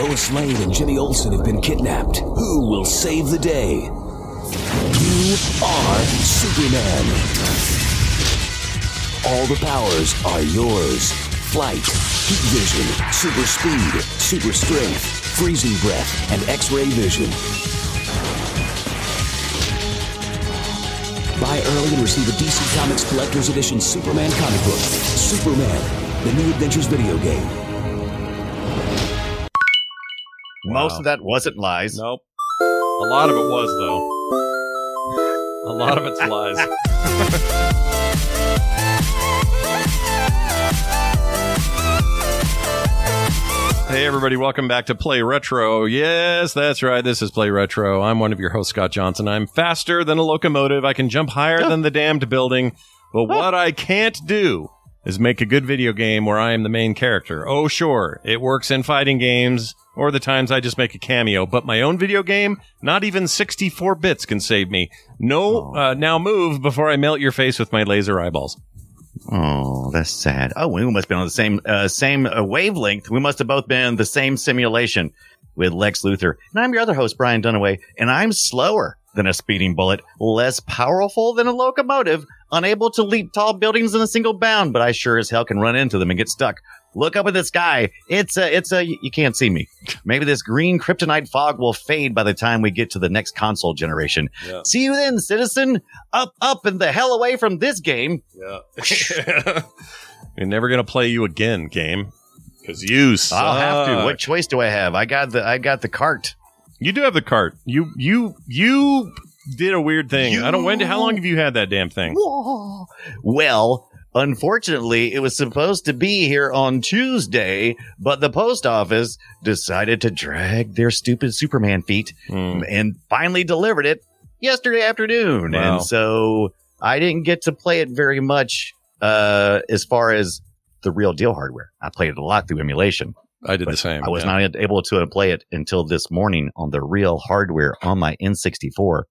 Lois Lane and Jimmy Olsen have been kidnapped. Who will save the day? You are Superman. All the powers are yours. Flight, heat vision, super speed, super strength, freezing breath, and X-ray vision. Buy early and receive a DC Comics Collector's Edition Superman comic book. Superman, the new Adventures video game. Most of that wasn't lies. Nope. A lot of it was though. A lot of it's lies. Hey everybody, welcome back to Play Retro. Yes, that's right. This is Play Retro. I'm one of your hosts, Scott Johnson. I'm faster than a locomotive. I can jump higher than the damned building. But what I can't do is make a good video game where I am the main character. Oh, sure, it works in fighting games or the times I just make a cameo. But my own video game, not even 64 bits can save me. No, uh, now move before I melt your face with my laser eyeballs. Oh, that's sad. Oh, we must have been on the same uh, same uh, wavelength. We must have both been in the same simulation with Lex Luthor. And I'm your other host, Brian Dunaway, and I'm slower than a speeding bullet, less powerful than a locomotive, unable to leap tall buildings in a single bound, but I sure as hell can run into them and get stuck. Look up at the sky. It's a, it's a, you can't see me. Maybe this green kryptonite fog will fade by the time we get to the next console generation. Yeah. See you then, citizen. Up, up, and the hell away from this game. Yeah. You're never gonna play you again, game. Cause you suck. I'll have to. What choice do I have? I got the, I got the cart. You do have the cart. You you you did a weird thing. I don't. When? How long have you had that damn thing? Well, unfortunately, it was supposed to be here on Tuesday, but the post office decided to drag their stupid Superman feet Hmm. and finally delivered it yesterday afternoon. Wow. And so I didn't get to play it very much uh, as far as the real deal hardware. I played it a lot through emulation. I did the same. I was yeah. not able to play it until this morning on the real hardware on my N64.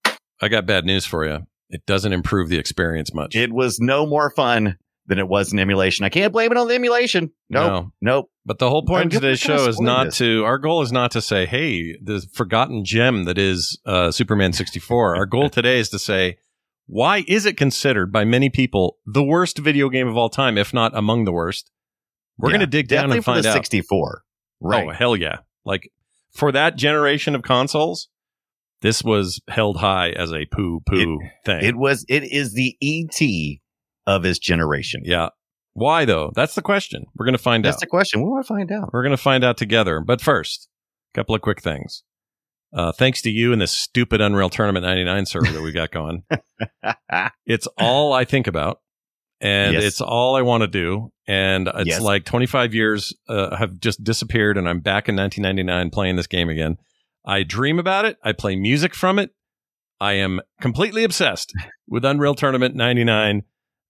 I got bad news for you. It doesn't improve the experience much. It was no more fun than it was in emulation. I can't blame it on the emulation. Nope. No. Nope. But the whole point I'm of today's show is not this. to. Our goal is not to say, "Hey, the forgotten gem that is uh, Superman 64." Our goal today is to say, why is it considered by many people the worst video game of all time, if not among the worst? We're Yeah, going to dig down and find out. 64. Right. Oh hell yeah! Like for that generation of consoles, this was held high as a poo poo thing. It was. It is the ET of his generation. yeah. Why though? That's the question. We're going to find That's out. That's the question. We want to find out. We're going to find out together. But first, a couple of quick things. Uh, thanks to you and this stupid Unreal Tournament 99 server that we got going. it's all I think about. And Yes. it's all I want to do. And it's Yes. like 25 years uh, have just disappeared, and I'm back in 1999 playing this game again. I dream about it. I play music from it. I am completely obsessed with Unreal Tournament 99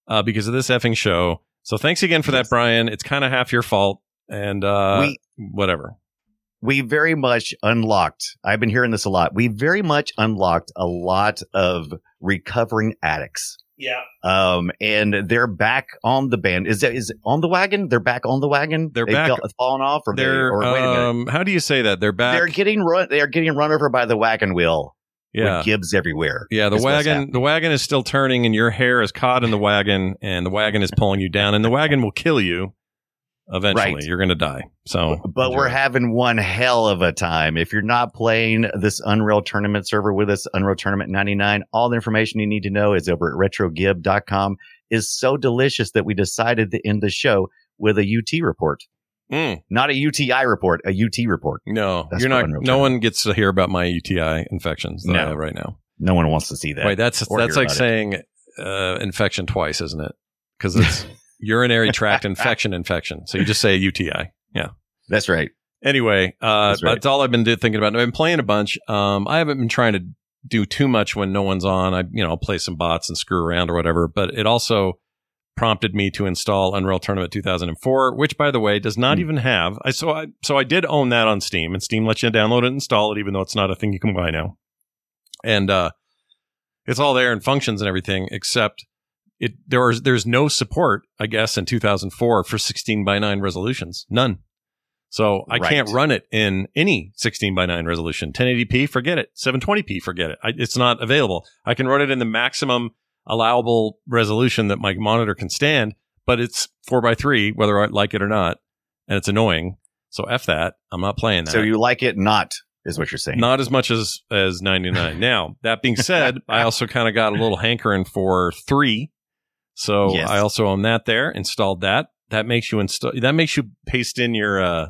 uh, because of this effing show. So thanks again for that, Brian. It's kind of half your fault. And uh, We- whatever. we very much unlocked. I've been hearing this a lot. We very much unlocked a lot of recovering addicts. Yeah. Um, and they're back on the band. Is that is it on the wagon? They're back on the wagon. They're They back. fell- fallen off, or they, They're or wait a minute. um, how do you say that? They're back. They're getting run. They are getting run over by the wagon wheel. yeah. with gibs everywhere. Yeah, the wagon the wagon is still turning and your hair is caught in the wagon and the wagon is pulling you down and the wagon will kill you Eventually, Right. you're going to die. So, But we're having one hell of a time. If you're not playing this Unreal Tournament server with us, Unreal Tournament 99, all the information you need to know is over at retrogib.com. Is so delicious that we decided to end the show with a UT report. Mm, Not a UTI report, a UT report. no, That's you're not. No Tournament. one gets to hear about my UTI infections that I No. have right now. No one wants to see that. Wait, that's that's like saying uh, infection twice, isn't it? Because it's urinary tract infection infection. So you just say UTI. Yeah. That's right. Anyway, uh, That's right. that's all I've been thinking about. I've been playing a bunch. Um, I haven't been trying to do too much when no one's on. I, you know, I'll play some bots and screw around or whatever. But it also prompted me to install Unreal Tournament 2004, which, by the way, does not Hmm. even have. I so I so I did own that on Steam, and Steam lets you download it and install it, even though it's not a thing you can buy now. And uh, it's all there and functions and everything, except it there is there's no support, I guess, in 2004 for 16 by 9 resolutions, none. So I Right. can't run it in any 16 by 9 resolution. 1080p, forget it. 720p, forget it. I, it's not available. I can run it in the maximum allowable resolution that my monitor can stand, but it's 4 by 3 whether I like it or not, and it's annoying. So F that. I'm not playing that. So you like it not, is what you're saying. Not as much as as 99. now, that being said, I also kind of got a little hankering for 3. So Yes. I also own that there, installed that. That makes you install that makes you paste in your uh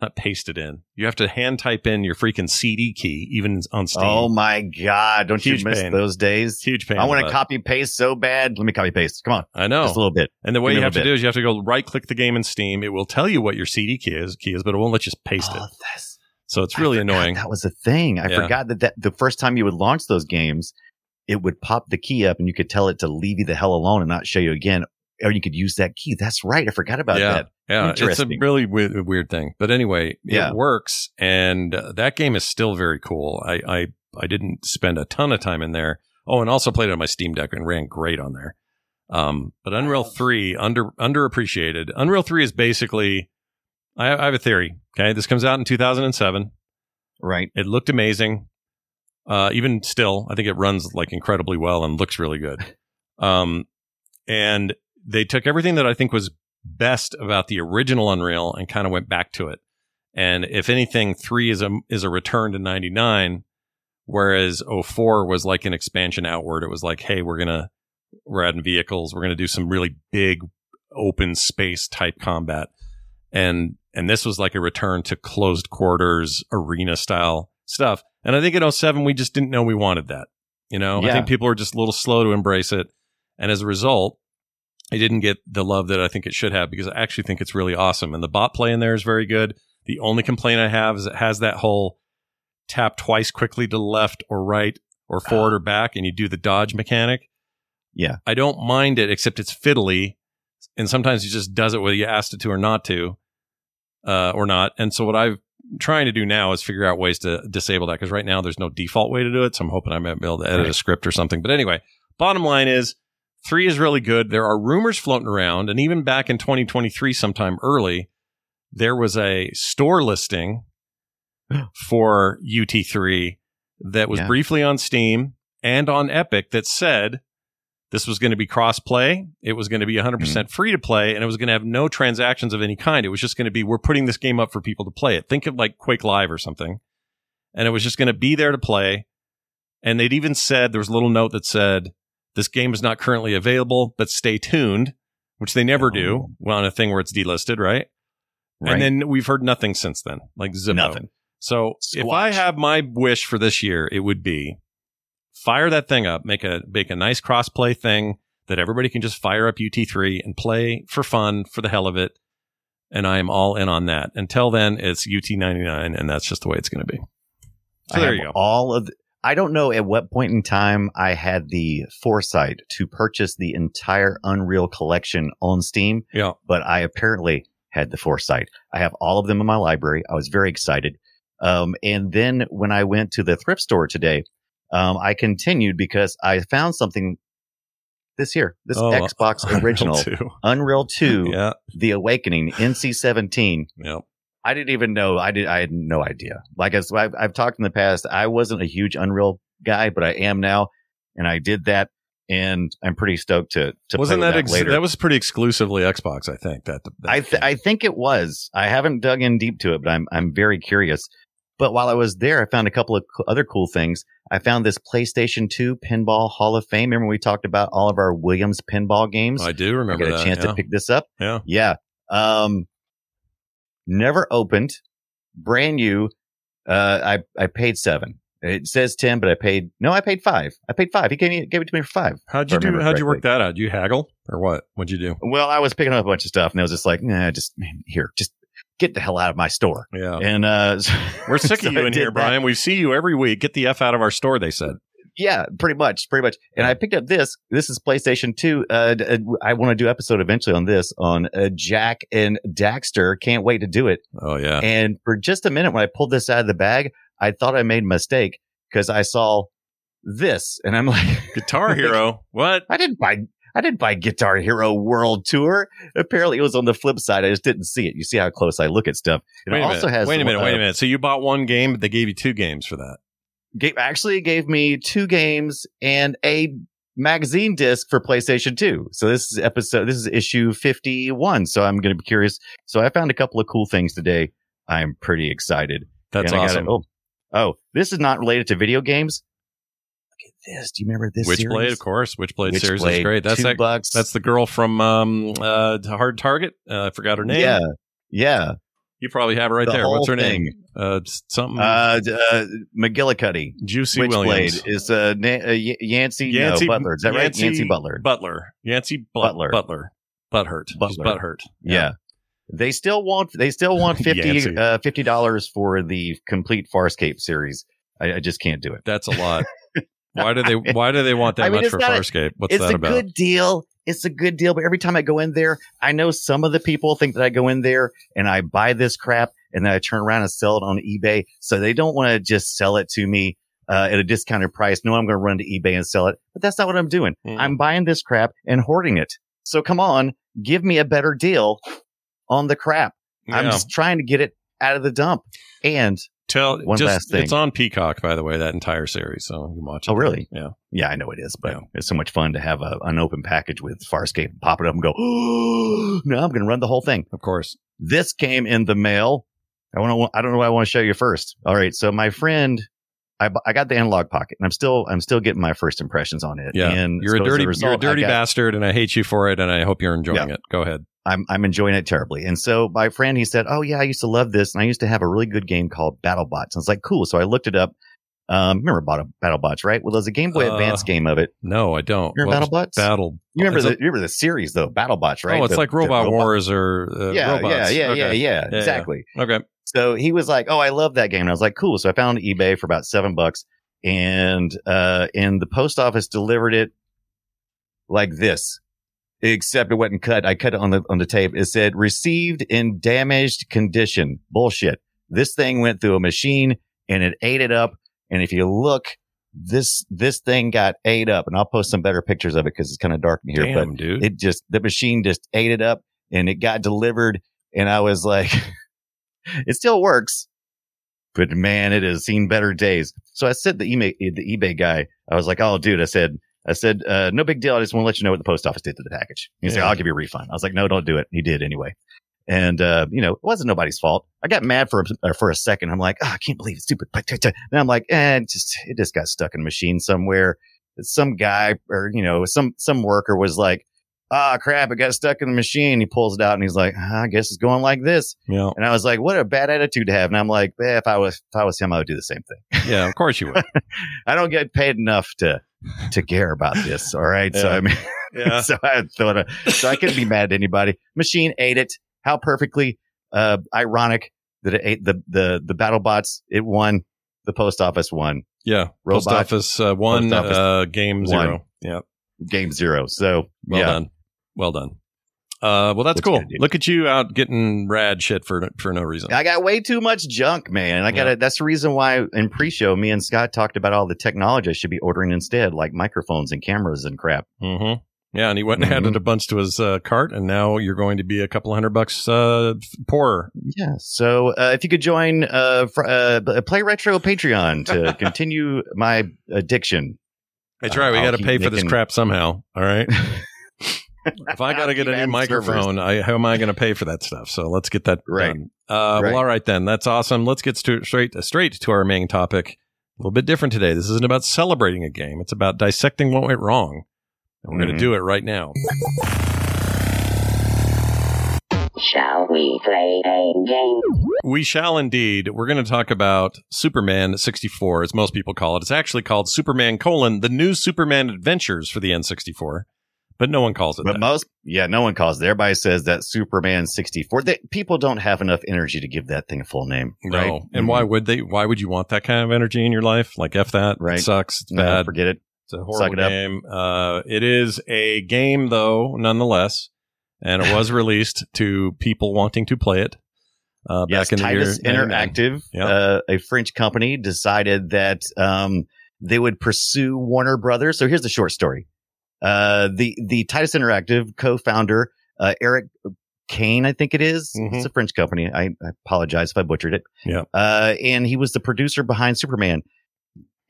not paste it in. You have to hand type in your freaking CD key even on Steam. Oh my God. Don't Huge you miss pain. those days? Huge pain. I want to copy paste so bad. Let me copy paste. Come on. I know. Just a little bit. And the way you have to do is you have to go right click the game in Steam. It will tell you what your CD key is, key is, but it won't let you paste Oh, it. that's- So it's really annoying. That was a thing. I Yeah. forgot that, that the first time you would launch those games, it would pop the key up and you could tell it to leave you the hell alone and not show you again. Or you could use that key. That's right. I forgot about yeah, that. yeah, it's a really weird, weird thing. But anyway, Yeah. it works, and uh, that game is still very cool. I, I I didn't spend a ton of time in there. Oh, and also played it on my Steam Deck and ran great on there. Um, but Unreal Three under underappreciated. Unreal Three is basically. I, I have a theory. Okay, this comes out in 2007. Right. It looked amazing. Uh, even still, I think it runs like incredibly well and looks really good. Um, and they took everything that I think was best about the original Unreal and kind of went back to it. And if anything, three is a is a return to ninety nine, whereas 04 was like an expansion outward. It was like, hey, we're gonna we're adding vehicles, we're gonna do some really big open space type combat. And and this was like a return to closed quarters arena style stuff. And I think in 07 we just didn't know we wanted that. You know, I think people were just a little slow to embrace it. And as a result, it didn't get the love that I think it should have because I actually think it's really awesome. And the bot play in there is very good. The only complaint I have is it has that whole tap twice quickly to the left or right or forward or back and you do the dodge mechanic. Yeah. I don't mind it, except it's fiddly. And sometimes it just does it whether you asked it to or not to, uh, or not. And so what I'm trying to do now is figure out ways to disable that because right now there's no default way to do it. So I'm hoping I might be able to edit a script or something. But anyway, bottom line is three is really good. There are rumors floating around. And even back in 2023, sometime early, there was a store listing for UT3 that was Yeah. briefly on Steam and on Epic that said this was going to be cross play. It was going to be 100 Mm-hmm. percent free to play and it was going to have no transactions of any kind. It was just going to be, we're putting this game up for people to play it. Think of like Quake Live or something. And it was just going to be there to play. And they'd even said, there was a little note that said, this game is not currently available, but stay tuned, which they never do Oh. on a thing where it's delisted, right? Right. And then we've heard nothing since then, like Zippo. Nothing. So if I have my wish for this year, it would be fire that thing up, make a make a nice crossplay thing that everybody can just fire up UT3 and play for fun for the hell of it. And I am all in on that. Until then, it's UT99, and that's just the way it's going to be. So I there you go. All of the, I don't know at what point in time I had the foresight to purchase the entire Unreal collection on Steam, Yeah. but I apparently had the foresight. I have all of them in my library. I was very excited. Um, and then when I went to the thrift store today, um, I continued because I found something this year, this Oh, Xbox Unreal original, 2. Unreal 2, Yeah. The Awakening, NC-17. Yeah. I didn't even know. I did. I had no idea. Like as I've, I've talked in the past, I wasn't a huge Unreal guy, but I am now, and I did that. and I'm pretty stoked to to Wasn't with that ex- later. that was pretty exclusively Xbox? I think that. that I th- I think it was. I haven't dug in deep to it, but I'm I'm very curious. But while I was there, I found a couple of co- other cool things. I found this PlayStation 2 Pinball Hall of Fame. Remember we talked about all of our Williams pinball games? I do I remember got a that. chance yeah. to pick this up. Yeah. Yeah. Um, never opened, brand new. Uh, I I paid seven. It says ten, but I paid no. I paid five. I paid five. He gave me gave it to me for five. How'd you do? How'd you work that out? Did you haggle or what? What'd you do? Well, I was picking up a bunch of stuff, and I was just like, nah, just man, here, just get the hell out of my store. Yeah. And uh, We're sick so of you in here, that. Brian. We see you every week. Get the F out of our store, they said. Yeah, pretty much, pretty much. And I picked up this. This is PlayStation 2. Uh, uh, I want to do episode eventually on this on uh, Jak and Daxter. Can't wait to do it. Oh, yeah. And for just a minute, when I pulled this out of the bag, I thought I made a mistake because I saw this, and I'm like, Guitar Hero. What? I didn't buy. I didn't buy Guitar Hero World Tour. Apparently, it was on the flip side. I just didn't see it. You see how close I look at stuff. Wait it a also minute. has. wait a minute. uh, Wait a minute. So you bought one game, but they gave you two games for that. Ga- actually gave me two games and a magazine disc for PlayStation 2. So this is episode, this is issue 51. So I'm going to be curious. So I found a couple of cool things today. I'm pretty excited. That's And awesome. Oh, oh, this is not related to video games. This. Do you remember this? Witchblade, series? of course. Witchblade Witchblade, series is great. That's two that, bucks. That's the girl from um uh Hard Target. Uh, I forgot her name. yeah, yeah. You probably have it right The there. What's her name? Uh, something Uh, uh, McGillicuddy. Juicy Witchblade Williams. is uh, Na- uh, Y- Yancey, Yancey- no, Butler. Is that right? Yancey Butler. Butler. Yancey Bu- Butler. Butler. Butthurt. Butler. butthurt. Yeah. They still want they still want Yancey. fifty uh, dollars for the complete Farscape series. I, I just can't do it. That's a lot. why do they Why do they want that I mean, much it's for a- Farscape? What's it's that a about? good deal. It's a good deal, but every time I go in there, I know some of the people think that I go in there and I buy this crap and then I turn around and sell it on eBay. So they don't want to just sell it to me uh, at a discounted price. No, I'm going to run to eBay and sell it, but that's not what I'm doing. Mm. I'm buying this crap and hoarding it. So come on, give me a better deal on the crap. I'm just trying to get it out of the dump. And Tell one just, last thing. It's on Peacock, by the way, that entire series. So you can watch oh, it. Oh, really? Yeah. yeah, I know it is, but Yeah. it's so much fun to have a, an open package with Farscape, pop it up and go, oh, no, I'm going to run the whole thing. Of course. This came in the mail. I want to, I don't know what I want to show you first. All right. So my friend, I, I got the Analogue Pocket and I'm still, I'm still getting my first impressions on it. Yeah. And you're a dirty, result, you're a dirty got- bastard, and I hate you for it. And I hope you're enjoying Yeah. it. Go ahead. I'm I'm enjoying it terribly. And so my friend he said, "Oh yeah, I used to love this, and I used to have a really good game called BattleBots." And I was like, "Cool." So I looked it up. Um, remember Battle BattleBots, right? Well, there's a Game Boy Uh, Advance game of it. No, I don't. You remember BattleBots? Battle. You remember the a- you remember the series though, BattleBots, right? Oh, it's The- like Robot robot- Wars or uh, Yeah, robots. yeah, yeah, yeah, Okay. yeah, yeah. exactly. Okay. So he was like, "Oh, I love that game," and I was like, "Cool." So I found eBay for about seven bucks, and uh, and the post office delivered it like this, except it wasn't cut. I cut it on the on the tape. It said "received in damaged condition." Bullshit. This thing went through a machine and it ate it up. And if you look, this this thing got ate up, and I'll post some better pictures of it because it's kind of dark in here. Damn, but dude. it just the machine just ate it up and it got delivered and i was like it still works. But man it has seen better days. So i said the ebay the ebay guy i was like oh dude i said i said uh, no big deal. I just want to let you know what the post office did to the package. He said i'll give you a refund. I was like no don't do it. He did anyway. And uh, you know it wasn't nobody's fault. I got mad for a, uh, for a second. I'm like oh, i can't believe it's stupid. And i'm like eh, it just it just got stuck in a machine somewhere. Some guy or you know some some worker was like ah crap it got stuck in the machine he pulls it out and he's like "Ah, i guess it's going like this yeah. and i was like what a bad attitude to have and i'm like eh, if i was if i was him i would do the same thing Yeah, of course you would. i don't get paid enough to to care about this all right so i mean Yeah. so i thought of, so i couldn't be mad at anybody machine ate it how perfectly uh ironic that it ate the the the battle bots it won the post office won Yeah. Post office uh, one, Post office uh, game one. zero. Yeah. game zero so Well yeah done. Well done. Uh, well, that's cool. gonna? Look at you out getting rad shit for for no reason. I got way too much junk, man. I got to That's the reason why in pre-show, me and Scott talked about all the technology I should be ordering instead, like microphones and cameras and crap. Mm-hmm. Yeah, and he went and Mhm. added a bunch to his uh, cart, and now you're going to be a couple hundred bucks uh, poorer. Yeah. So uh, if you could join uh, fr- uh, Play Retro Patreon to continue my addiction That's right. We got to pay for this crap somehow. All right. if I got to get a new adding microphone, I, how am I going to pay for that stuff? So let's get that Right. done. Uh, Right. Well, all right then. That's awesome. Let's get st- straight straight to our main topic. A little bit different today. This isn't about celebrating a game. It's about dissecting what went wrong. And we're going Mhm. to do it right now. Shall we play a game? We shall indeed. We're going to talk about Superman 64, as most people call it. It's actually called Superman colon the new Superman Adventures for the N64, but no one calls it But that. most, yeah, no one calls it. Everybody says that Superman 64. They, people don't have enough energy to give that thing a full name. No. Right? And why would they? Why would you want that kind of energy in your life? Like F that. It Right. sucks. It's No, bad. forget it. It's a horrible it game. Uh, it is a game though, nonetheless, and it was released to people wanting to play it. Uh, Yes, back in the Titus year Interactive, Yeah. uh, a French company, decided that um, they would pursue Warner Brothers. So here's the short story: uh, the the Titus Interactive co-founder uh, Eric Caen, I think it is. Mhm. It's a French company. I, I apologize if I butchered it. Yeah. uh, and he was the producer behind Superman.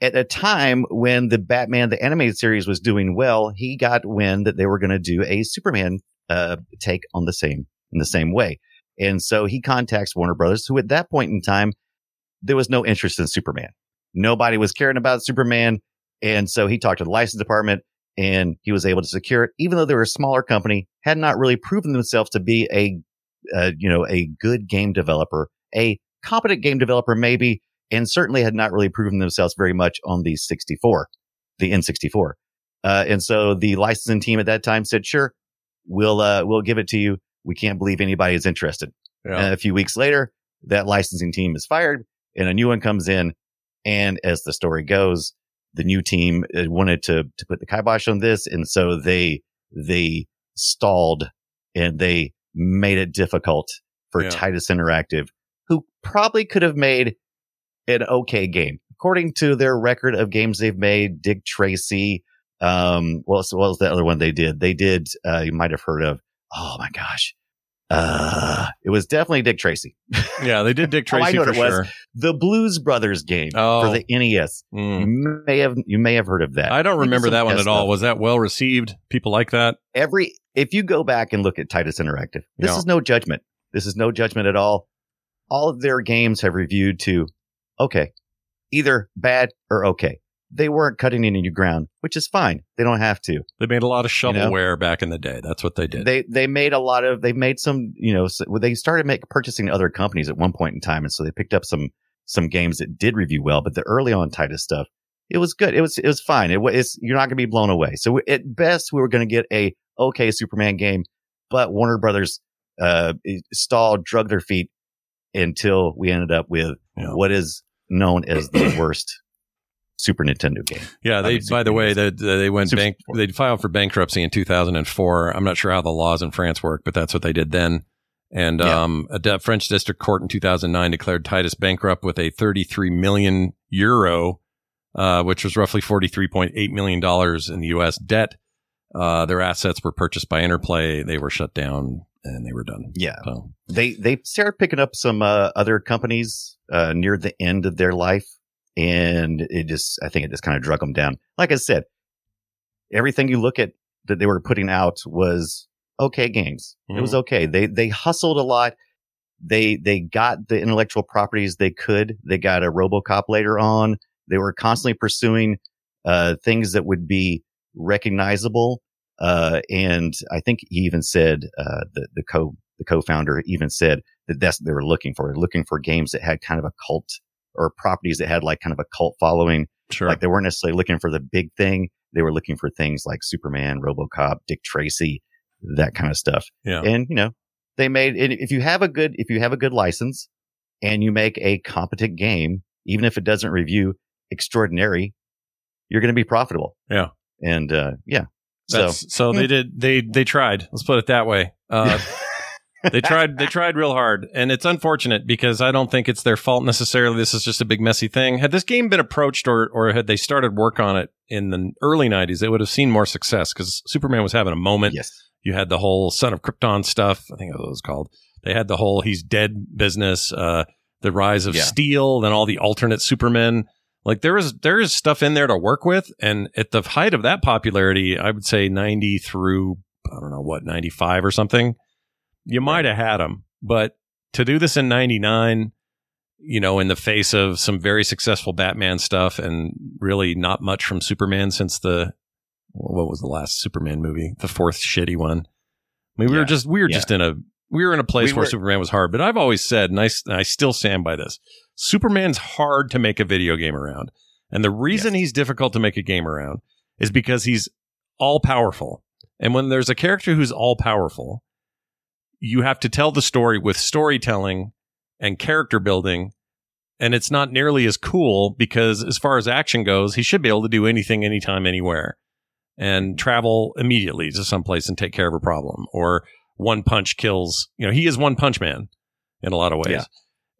At a time when the Batman the animated series was doing well, he got wind that they were going to do a Superman uh, take on the same in the same way. And so he contacts Warner Brothers, who at that point in time, there was no interest in Superman. Nobody was caring about Superman. And so he talked to the license department and he was able to secure it, even though they were a smaller company, had not really proven themselves to be a, uh, you know, a good game developer, a competent game developer, maybe, and certainly had not really proven themselves very much on the 64, the N64. Uh, and so the licensing team at that time said, sure, we'll, uh, we'll give it to you. We can't believe anybody is interested. Yeah. And a few weeks later, that licensing team is fired and a new one comes in. And as the story goes, the new team uh, wanted to, to put the kibosh on this. And so they, they stalled and they made it difficult for Yeah. Titus Interactive, who probably could have made an okay game. According to their record of games they've made, Dick Tracy, um, what was, what was the other one they did? They did, uh, you might have heard of, oh my gosh. Uh, it was definitely Dick Tracy. yeah, they did Dick Oh, I Tracy know for it was. sure. The Blues Brothers game Oh. for the NES. Mm. You may have, you may have heard of that. I don't remember that one at all. Was that well received? People like that? every if you go back and look at Titus Interactive, this Yeah. is no judgment. This is no judgment at all. All of their games have reviewed to okay, either bad or okay. They weren't cutting any new ground, which is fine. They don't have to. They made a lot of You know? shovelware back in the day. That's what they did. They they made a lot of they made some you know so, they started make, purchasing other companies at one point in time, and so they picked up some some games that did review well. But the early on Titus stuff, it was good. It was it was fine. It was you're not going to be blown away. So at best, we were going to get a okay Superman game, but Warner Brothers uh stalled, drug their feet until we ended up with Yeah. what is known as the worst Super Nintendo game. Yeah, I they. mean, by the way, they they went Super bank. They filed for bankruptcy in 2004. I'm not sure how the laws in France work, but that's what they did then. And Yeah. um, a de- French district court in 2009 declared Titus bankrupt with a 33 million euro, uh, which was roughly 43.8 million dollars in the U.S. debt. Uh, their assets were purchased by Interplay. They were shut down and they were done. Yeah. So they they started picking up some uh, other companies uh, near the end of their life, and it just I think it just kind of drug them down. Like I said, everything you look at that they were putting out was okay games. It was okay. They they hustled a lot. They they got the intellectual properties they could. They got a RoboCop later on. They were constantly pursuing uh, things that would be recognizable. Uh, and I think he even said uh, the the co the co-founder even said that that's what they were looking for. They're looking for games that had kind of a cult or properties that had like kind of a cult following. sure. Like they weren't necessarily looking for the big thing. They were looking for things like Superman, RoboCop, Dick Tracy, that kind of stuff. yeah. And you know, they made and if you have a good if you have a good license and you make a competent game, even if it doesn't review extraordinary, you're going to be profitable. Yeah. And uh, yeah, so so they did. They they tried. Let's put it that way. Uh, they tried. They tried real hard, and it's unfortunate because I don't think it's their fault necessarily. This is just a big messy thing. Had this game been approached, or or had they started work on it in the early '90s, they would have seen more success because Superman was having a moment. yes, You had the whole Son of Krypton stuff. I think that's what it was called. They had the whole he's dead business. Uh, the rise of Yeah. Steel, then all the alternate Supermen. Like there is there is stuff in there to work with, and at the height of that popularity, I would say ninety through I don't know what ninety five or something. You might have had them, but to do this in ninety nine, you know, in the face of some very successful Batman stuff and really not much from Superman since the what was the last Superman movie, the fourth shitty one. I mean, we were just we were Yeah. just in a we were in a place We where were- Superman was hard. But I've always said, and I, and I still stand by this: Superman's hard to make a video game around, and the reason he's difficult to make a game around is because he's all powerful. And when there's a character who's all powerful, you have to tell the story with storytelling and character building. And it's not nearly as cool because, as far as action goes, he should be able to do anything, anytime, anywhere and travel immediately to someplace and take care of a problem. Or one punch kills, you know, he is one punch man in a lot of ways. Yeah.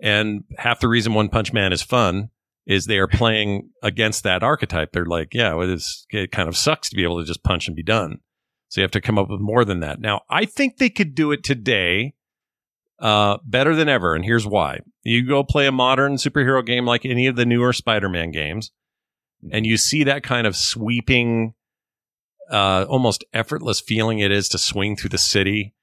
And half the reason One Punch Man is fun is they are playing against that archetype. They're like, yeah, well, it's, it kind of sucks to be able to just punch and be done. So you have to come up with more than that. Now, I think they could do it today uh, better than ever. And here's why. You go play a modern superhero game like any of the newer Spider Man games, and you see that kind of sweeping, uh, almost effortless feeling it is to swing through the city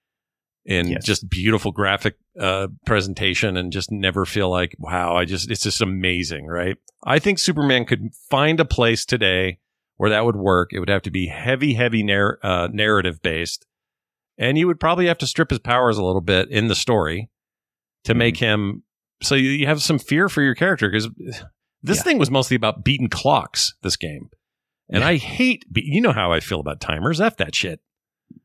in Yes. just beautiful graphic uh, presentation and just never feel like, wow, I just, it's just amazing, right? I think Superman could find a place today where that would work. It would have to be heavy, heavy narr- uh, narrative based. And you would probably have to strip his powers a little bit in the story to Mm-hmm. make him so you, you have some fear for your character because this Yeah. thing was mostly about beating clocks, this game. And I hate, be- you know how I feel about timers. F that shit.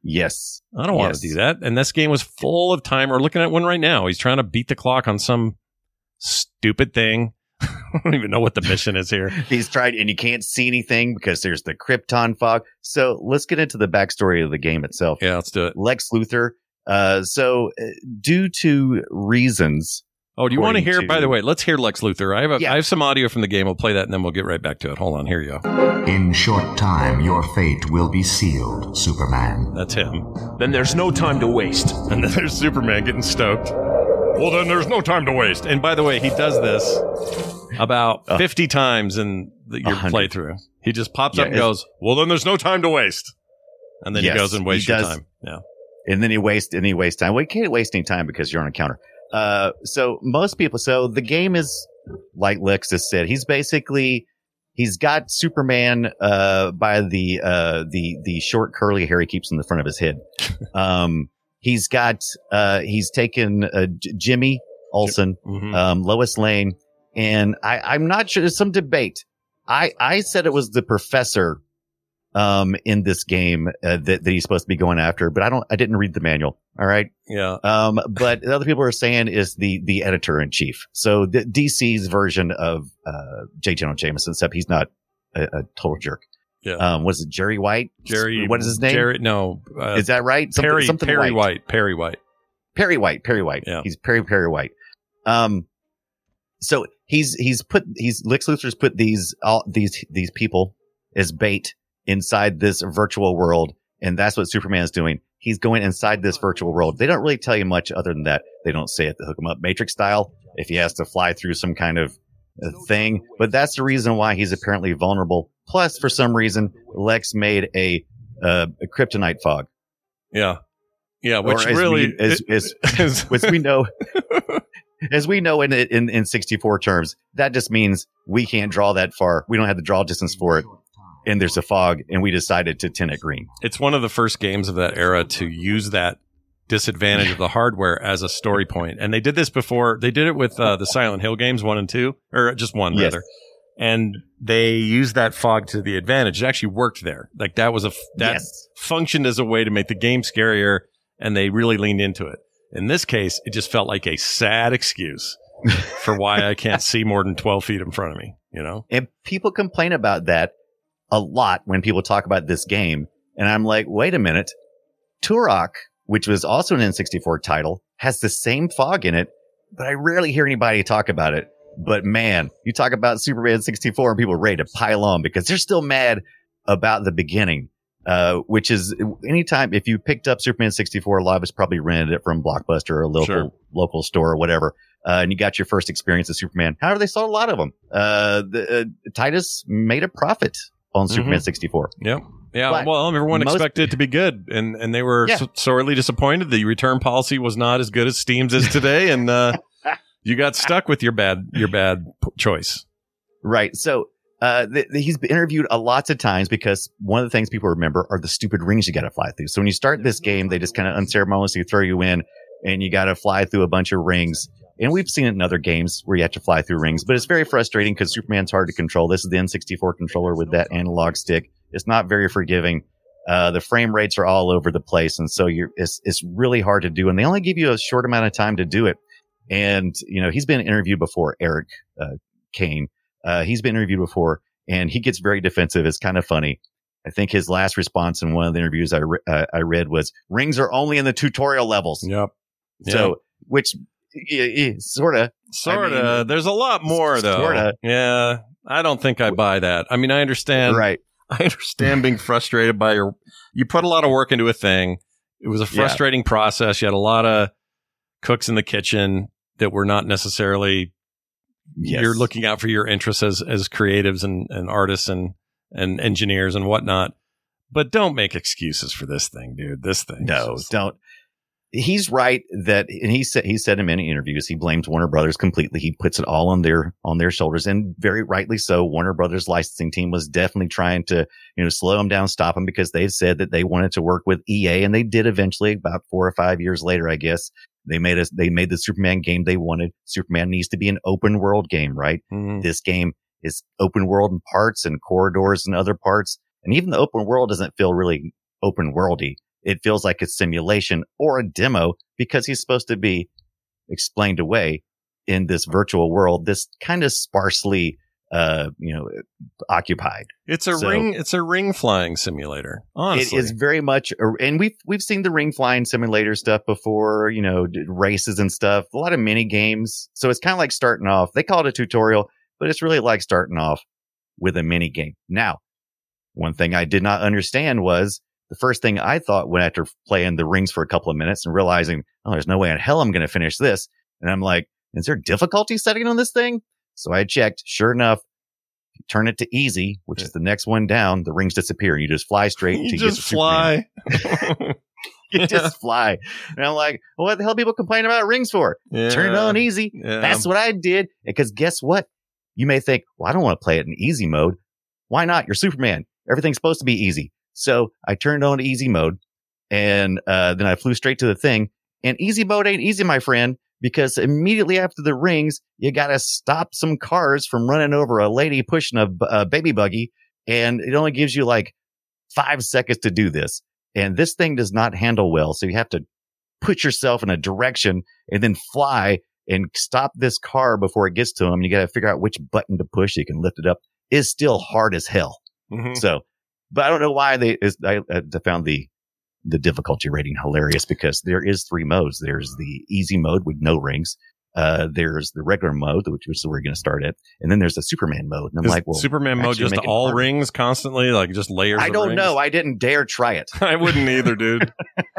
Yes. I don't want to do that. And this game was full of time. We're looking at one right now. He's trying to beat the clock on some stupid thing. I don't even know what the mission is here. He's tried, and you can't see anything because there's the Krypton fog. So let's get into the backstory of the game itself. Yeah, let's do it. Lex Luthor. Uh, so, uh, due to reasons, Oh, do you want to According hear? By the way, let's hear Lex Luthor. I have a, Yeah. I have some audio from the game. We'll play that and then we'll get right back to it. Hold on, here you go. In short time, your fate will be sealed, Superman. That's him. Then there's no time to waste. And then there's Superman getting stoked. Well, then there's no time to waste. And by the way, he does this about Uh, 50 times in the, your 100. playthrough. He just pops Yeah, up and goes, Well, then there's no time to waste. And then Yes, he goes and wastes your time. Yeah. and then he wastes and he wastes time. Well, you can't waste any time because you're on a counter. Uh, so most people, so the game is like Lex has said, he's basically, he's got Superman, uh, by the, uh, the, the short curly hair he keeps in the front of his head. Um, he's got, uh, he's taken, uh, J- Jimmy Olsen, Mhm. um, Lois Lane, and I, I'm not sure. There's some debate. I, I said it was the professor, um, in this game uh, that, that he's supposed to be going after, but I don't, I didn't read the manual. All right. yeah. Um, but the other people are saying is the, the editor in chief. So the DC's version of, uh, J. Jonah Jameson, except he's not a, a total jerk. Yeah. Um, was it Jerry White? Jerry. What is his name? Jerry, no. Uh, is that right? Something- Perry, something Perry White. White. Perry White. Perry White, Perry White. Yeah. He's Perry Perry White. Um, so he's he's put he's Lex Luthor's put these all these these people as bait inside this virtual world, and that's what Superman is doing. He's going inside this virtual world. They don't really tell you much other than that. They don't say it to hook him up, Matrix style. If he has to fly through some kind of uh, thing, but that's the reason why he's apparently vulnerable. Plus, for some reason, Lex made a uh, a kryptonite fog. Yeah. Yeah. Which as really we- as- as- is- which we know, as we know in, in in 64 terms, that just means we can't draw that far. We don't have the draw distance for it, and there's a fog, and we decided to tint it green. it's one of the first games of that era to use that disadvantage of the hardware as a story point. And they did this before. They did it with uh, the Silent Hill games one and two, or just one Yes. rather. And they used that fog to the advantage. It actually worked there. Like that was a f- that Yes. functioned as a way to make the game scarier, and they really leaned into it. In this case, it just felt like a sad excuse for why I can't see more than twelve feet in front of me. You know? And people complain about that a lot when people talk about this game. And I'm like, wait a minute. Turok, which was also an N64 title, has the same fog in it, but I rarely hear anybody talk about it. But man, you talk about Superman 64 and people are ready to pile on because they're still mad about the beginning. Uh, which is anytime if you picked up Superman 64, a lot of us probably rented it from Blockbuster or a local, Sure. local store or whatever. uh, and you got your first experience of Superman. However, they sold a lot of them. Uh, the, uh, Titus made a profit on Superman 64. Yep. Yeah, But well, everyone most- expected it to be good, and and they were Yeah. sorely disappointed. The return policy was not as good as Steam's is today, and uh, you got stuck with your bad your bad p- choice. Right. So, uh, th- he's been interviewed a lots of times because one of the things people remember are the stupid rings you got to fly through. So when you start this game, they just kind of unceremoniously throw you in and you got to fly through a bunch of rings. And we've seen it in other games where you have to fly through rings, but it's very frustrating because Superman's hard to control. This is the N64 controller with that analog stick. It's not very forgiving. Uh, the frame rates are all over the place. And so you're, it's, it's really hard to do. And they only give you a short amount of time to do it. And, you know, he's been interviewed before, Eric, uh, Caen. Uh, he's been interviewed before and he gets very defensive. It's kind of funny. I think his last response in one of the interviews I, re- uh, I read was rings are only in the tutorial levels. Yep. So, which sort of, Sort of. I mean, There's a lot more though. sorta. Yeah, I don't think I buy that. I mean, I understand. right. I understand being frustrated by your. You put a lot of work into a thing. It was a Yeah. frustrating process. You had a lot of cooks in the kitchen that were not necessarily. Yes. You're looking out for your interests as as creatives and and artists and and engineers and whatnot. But don't make excuses for this thing, dude. This thing. No, just- don't. He's right that, and he said he said in many interviews he blames Warner Brothers completely. He puts it all on their on their shoulders, and very rightly so. Warner Brothers licensing team was definitely trying to you know slow him down, stop him because they said that they wanted to work with EA, and they did eventually. About four or five years later, I guess they made us they made the Superman game they wanted. Superman needs to be an open world game, right? Mhm. this game is open world in parts and corridors and other parts. And even the open world doesn't feel really open worldy. It feels like a simulation or a demo because he's supposed to be explained away in this virtual world, this kind of sparsely, uh, you know, occupied. It's a So- ring. It's a ring flying simulator. Honestly, It is very much, a, and we've we've seen the ring flying simulator stuff before, you know, races and stuff. A lot of mini games, so it's kind of like starting off. They call it a tutorial, but it's really like starting off with a mini game. Now, one thing I did not understand was the first thing I thought when after playing the rings for a couple of minutes and realizing, oh, there's no way in hell I'm going to finish this, and I'm like, is there difficulty setting on this thing? So I checked. Sure enough, turn it to easy, which is the next one down. The rings disappear, and you just fly straight. you just fly. You just fly. And I'm like, well, what the hell people complain about rings for? Turn it on easy. Yeah. That's what I did. Because guess what? You may think, well, I don't want to play it in easy mode. Why not? You're Superman. Everything's supposed to be easy. So I turned on easy mode and uh, then I flew straight to the thing. And easy mode ain't easy, my friend, because immediately after the rings, you got to stop some cars from running over a lady pushing a baby buggy. And it only gives you like five seconds to do this. And this thing does not handle well. So you have to put yourself in a direction and then fly and stop this car before it gets to him. You got to figure out which button to push. so You can lift it up. Is still hard as hell. Mhm. So, but I don't know why they, is, I, I found the, the difficulty rating hilarious because there is three modes. There's the easy mode with no rings. Uh, there's the regular mode, which is where we're going to start at. And then there's the Superman mode. And I'm Is like, well, Superman mode just all harder. rings constantly, like just layers. I don't know. I didn't dare try it. I wouldn't either, dude.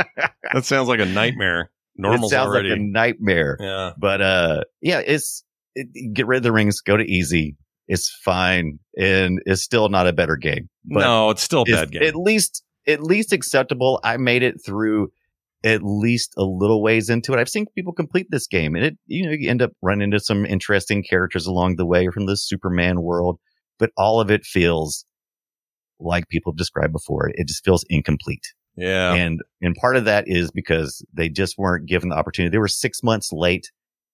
that sounds like a nightmare. Normal's it sounds already. like a nightmare. yeah. But uh, yeah, it's it, get rid of the rings, go to easy. It's fine, and it's still not a better game. But no, it's still a bad game. at least at least acceptable. I made it through at least a little ways into it. I've seen people complete this game, and it you know you end up running into some interesting characters along the way from the Superman world, but all of it feels like people have described before. It just feels incomplete. yeah. And and part of that is because they just weren't given the opportunity. They were six months late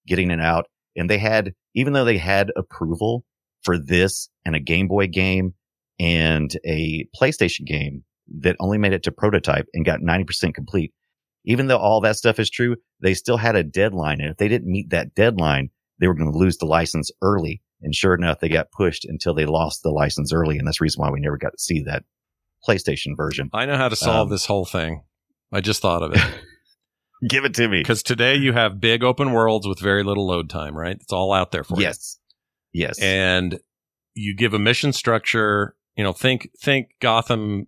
getting it out. And they had, even though they had approval for this and a Game Boy game and a PlayStation game that only made it to prototype and got 90% complete, even though all that stuff is true, they still had a deadline. And if they didn't meet that deadline, they were going to lose the license early. And sure enough, they got pushed until they lost the license early. And that's the reason why we never got to see that PlayStation version. I know how to solve Um, this whole thing. I just thought of it. Give it to me. Because today you have big open worlds with very little load time, right? It's all out there for you. Yes. Yes. and you give a mission structure. You know, think think Gotham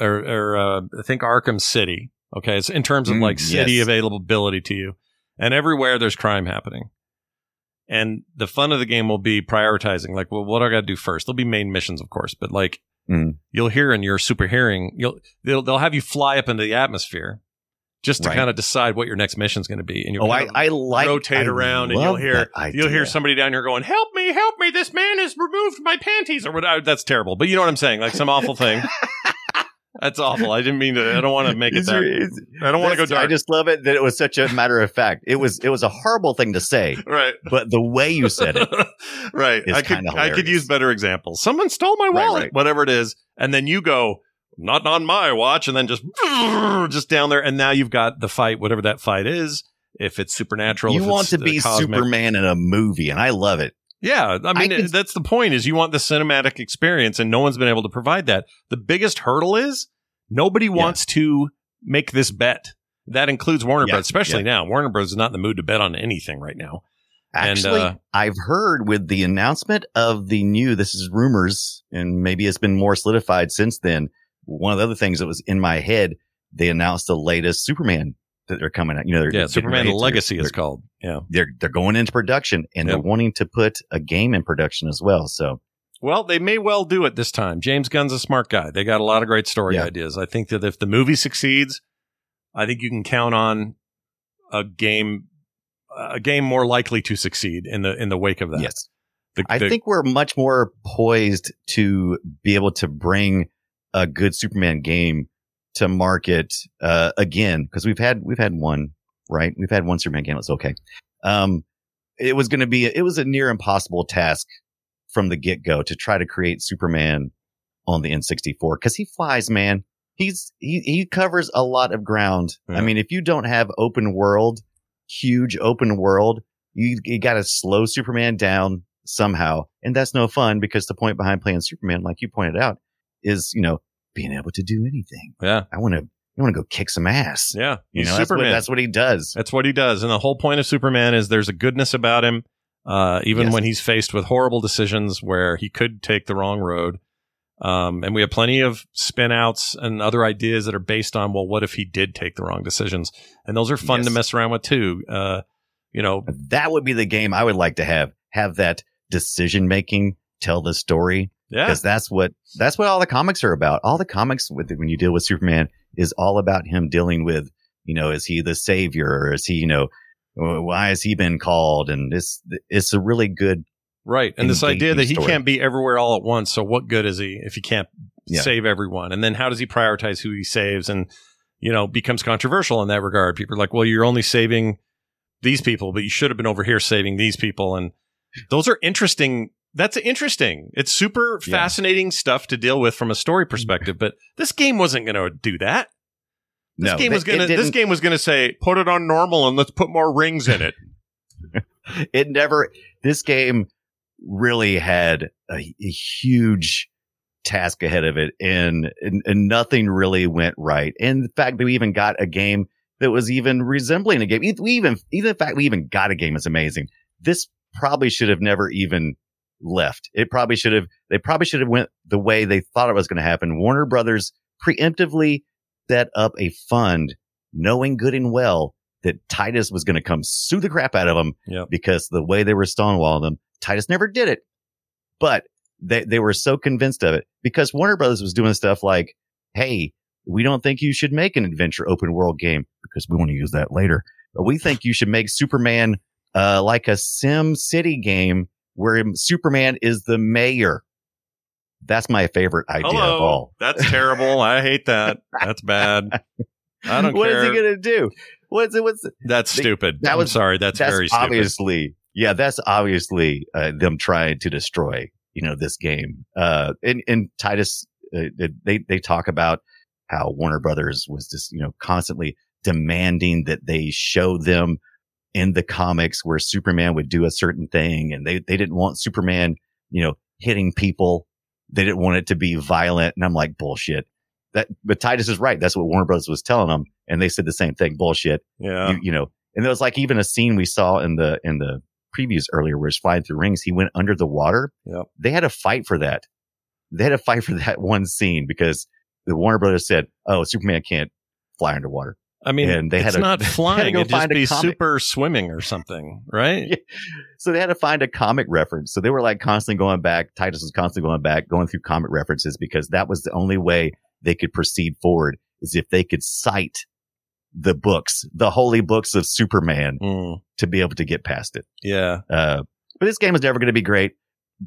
or, or uh, I think Arkham City. Okay, it's in terms of Mm, like city yes. availability to you, and everywhere there's crime happening. And the fun of the game will be prioritizing, like, well, what do I got to do first? There'll be main missions, of course, but like, Mm. you'll hear in your super hearing, you'll they'll they'll have you fly up into the atmosphere just to Right. kind of decide what your next mission's going to be, and you'll Oh, I, I like rotate I around, and you'll hear you'll hear somebody down here going, "Help me, help me! This man has removed my panties," or whatever. That's terrible, but you know what I'm saying, like some awful thing. That's awful. I didn't mean to. I don't want to make it that. is- I don't want to go dark. I just love it that it was such a matter of fact. It was it was a horrible thing to say, right. but the way you said it, right. is I could I could use better examples. Someone stole my Right, wallet, right. whatever it is, and then you go, not on my watch, and then just just down there, and now you've got the fight, whatever that fight is. If it's supernatural, you want it's, to be cosmic. Superman in a movie, and I love it. Yeah, I mean can- that's the point. Is you want the cinematic experience, and no one's been able to provide that. The biggest hurdle is nobody wants to make this bet. That includes Warner Yeah, Bros. Especially yeah. now, Warner Bros. is not in the mood to bet on anything right now. And, Actually, uh, I've heard with the announcement of the new, this is rumors, and maybe it's been more solidified since then. One of the other things that was in my head, they announced the latest Superman that they're coming out. You know, they're Yeah, getting Superman Legacy they're, is called. Yeah. They're they're going into production, and Yep. they're wanting to put a game in production as well. So Well, they may well do it this time. James Gunn's a smart guy. They got a lot of great story Yeah. ideas. I think that if the movie succeeds, I think you can count on a game a game more likely to succeed in the in the wake of that. yes, The- I the- think we're much more poised to be able to bring a good Superman game to market uh, again because we've had we've had one right we've had one Superman game that's okay. Um, it was going to be it was a near impossible task from the get go to try to create Superman on the N64 because he flies, man. He's he he covers a lot of ground. Yeah. I mean, if you don't have open world, huge open world, you you got to slow Superman down somehow, and that's no fun because the point behind playing Superman, like you pointed out, is you know being able to do anything. yeah. I want to I want to go kick some ass. Yeah. You know, that's what, Superman. that's what he does. That's what he does. And the whole point of Superman is there's a goodness about him, uh, even Yes. when he's faced with horrible decisions where he could take the wrong road. Um, and we have plenty of spin outs and other ideas that are based on, well, what if he did take the wrong decisions? And those are fun to mess around with too. Uh, you know, That would be the game I would like to have. Have that decision making tell the story yeah. because that's what that's what all the comics are about. All the comics with when you deal with Superman is all about him dealing with you know is he the savior or is he you know why has he been called and it's it's a really good Right. And this idea that he story. can't be everywhere all at once. So what good is he if he can't Yeah. save everyone? And then how does he prioritize who he saves? And, you know, becomes controversial in that regard. People are like, well, you're only saving these people, but you should have been over here saving these people. And those are interesting. That's interesting. It's super Yeah. fascinating stuff to deal with from a story perspective, but this game wasn't going to do that. This no game was going to, this game was going to say, put it on normal and let's put more rings in it. it never this game really had a, a huge task ahead of it and, and and nothing really went right and the fact that we even got a game that was even resembling a game we even even the fact we even got a game is amazing this probably should have never even left. It probably should have they probably should have went the way they thought it was going to happen. Warner brothers preemptively set up a fund knowing good and well that titus was going to come sue the crap out of them Yep. because the way they were stonewalling them, Titus never did it, but they, they were so convinced of it because Warner Brothers was doing stuff like, Hey, we don't think you should make an adventure open world game because we want to use that later, but we think you should make Superman, uh, like a Sim City game where Superman is the mayor. That's my favorite idea Hello. of all. That's terrible. I hate that. That's bad. I don't What is care. he going to do? What's it? What's it? That's stupid. that I'm was- sorry. That's, that's very stupid. obviously yeah that's obviously uh, them trying to destroy you know this game uh and, and titus uh, they they talk about how warner brothers was just you know constantly demanding that they show them in the comics where superman would do a certain thing and they they didn't want superman you know hitting people they didn't want it to be violent and i'm like bullshit that but titus is right that's what warner brothers was telling them and they said the same thing bullshit Yeah. you, you know, and there was like even a scene we saw in the in the previews earlier where he's flying through rings. He went under the water. Yep. They had a fight for that. They had a fight for that one scene because the Warner Brothers said, "Oh, Superman can't fly underwater." I mean, And they had it's to- not had to flying. It'd just be super swimming or something, right? Yeah. So they had to find a comic reference. So they were like constantly going back. Titus was constantly going back, going through comic references because that was the only way they could proceed forward is if they could cite the books, the holy books of Superman Mm, to be able to get past it. yeah. Uh, but this game was never going to be great.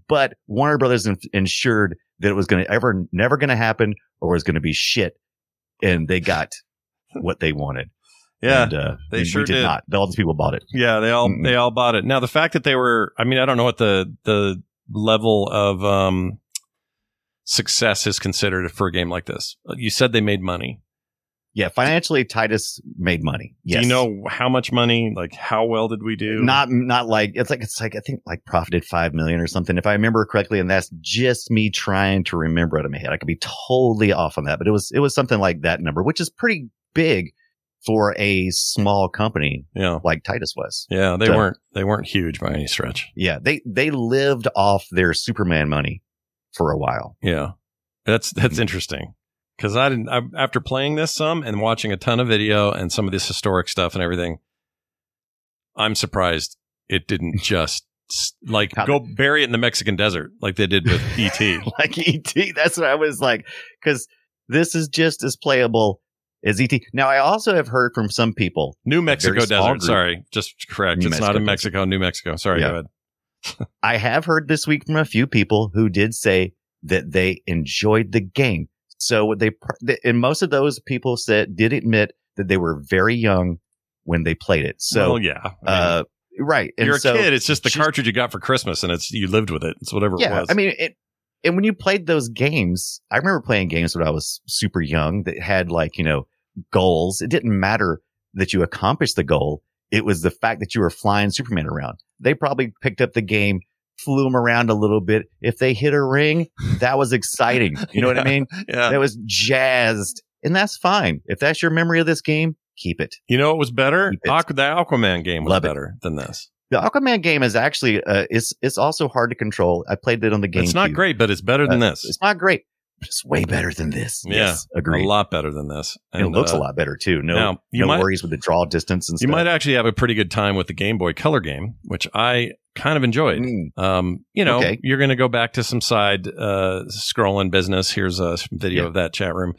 But Warner Brothers in- ensured that it was going to ever, never going to happen or was going to be shit. And they got what they wanted. Yeah. And, uh, they we- sure we did, did. not. All these people bought it. Yeah, they all Mm-mm. they all bought it. Now the fact that they were I mean, I don't know what the the level of um success is considered for a game like this. You said they made money. Yeah. Financially, Titus made money. Yes. Do you know how much money? Like how well did we do? Not, not like, it's like, it's like, I think like profited 5 million or something. If I remember correctly. And that's just me trying to remember it in my head. I could be totally off on that, but it was, it was something like that number, which is pretty big for a small company Yeah. like Titus was. Yeah, they So- weren't they weren't huge by any stretch. Yeah. They, they lived off their Superman money for a while. Yeah. That's Mm-hmm. that's interesting. Cuz I didn't I, after playing this some and watching a ton of video and some of this historic stuff and everything I'm surprised it didn't just like How- go bury it in the Mexican desert like they did with ET. like ET. That's what I was like, because this is just as playable as ET. Now, I also have heard from some people. New Mexico desert. group. Sorry, just correct. New it's not Mexico in desert. Mexico. New Mexico. Sorry, Yeah. go ahead. I have heard this week from a few people who did say that they enjoyed the game. So they, and most of those people said did admit that they were very young when they played it. So, well, yeah. Uh, right. And you're a so kid. It's just the just- cartridge you got for Christmas, and it's you lived with it. It's whatever it Yeah. was. I mean, it, and when you played those games, I remember playing games when I was super young that had like, you know, goals. It didn't matter that you accomplished the goal. It was the fact that you were flying Superman around. They probably picked up the game, flew him around a little bit. If they hit a ring, that was exciting. You know what I mean? yeah. That was jazzed and that's fine. If that's your memory of this game, keep it. you know what was better? Aqu- the Aquaman game was Love it. better than this. The Aquaman game is actually, uh, it's, it's also hard to control. I played it on the game. It's not great, but it's better than Uh, this. It's not great, but it's way better than this. Yeah, yes, agreed. A lot better than this. And it looks uh, a lot better too. No, now, you no might- worries with the draw distance and stuff. You might actually have a pretty good time with the Game Boy Color game, which I kind of enjoyed. Mm. Um, you know, Okay. you're going to go back to some side uh, scrolling business. Here's a video Yeah. of that chat room.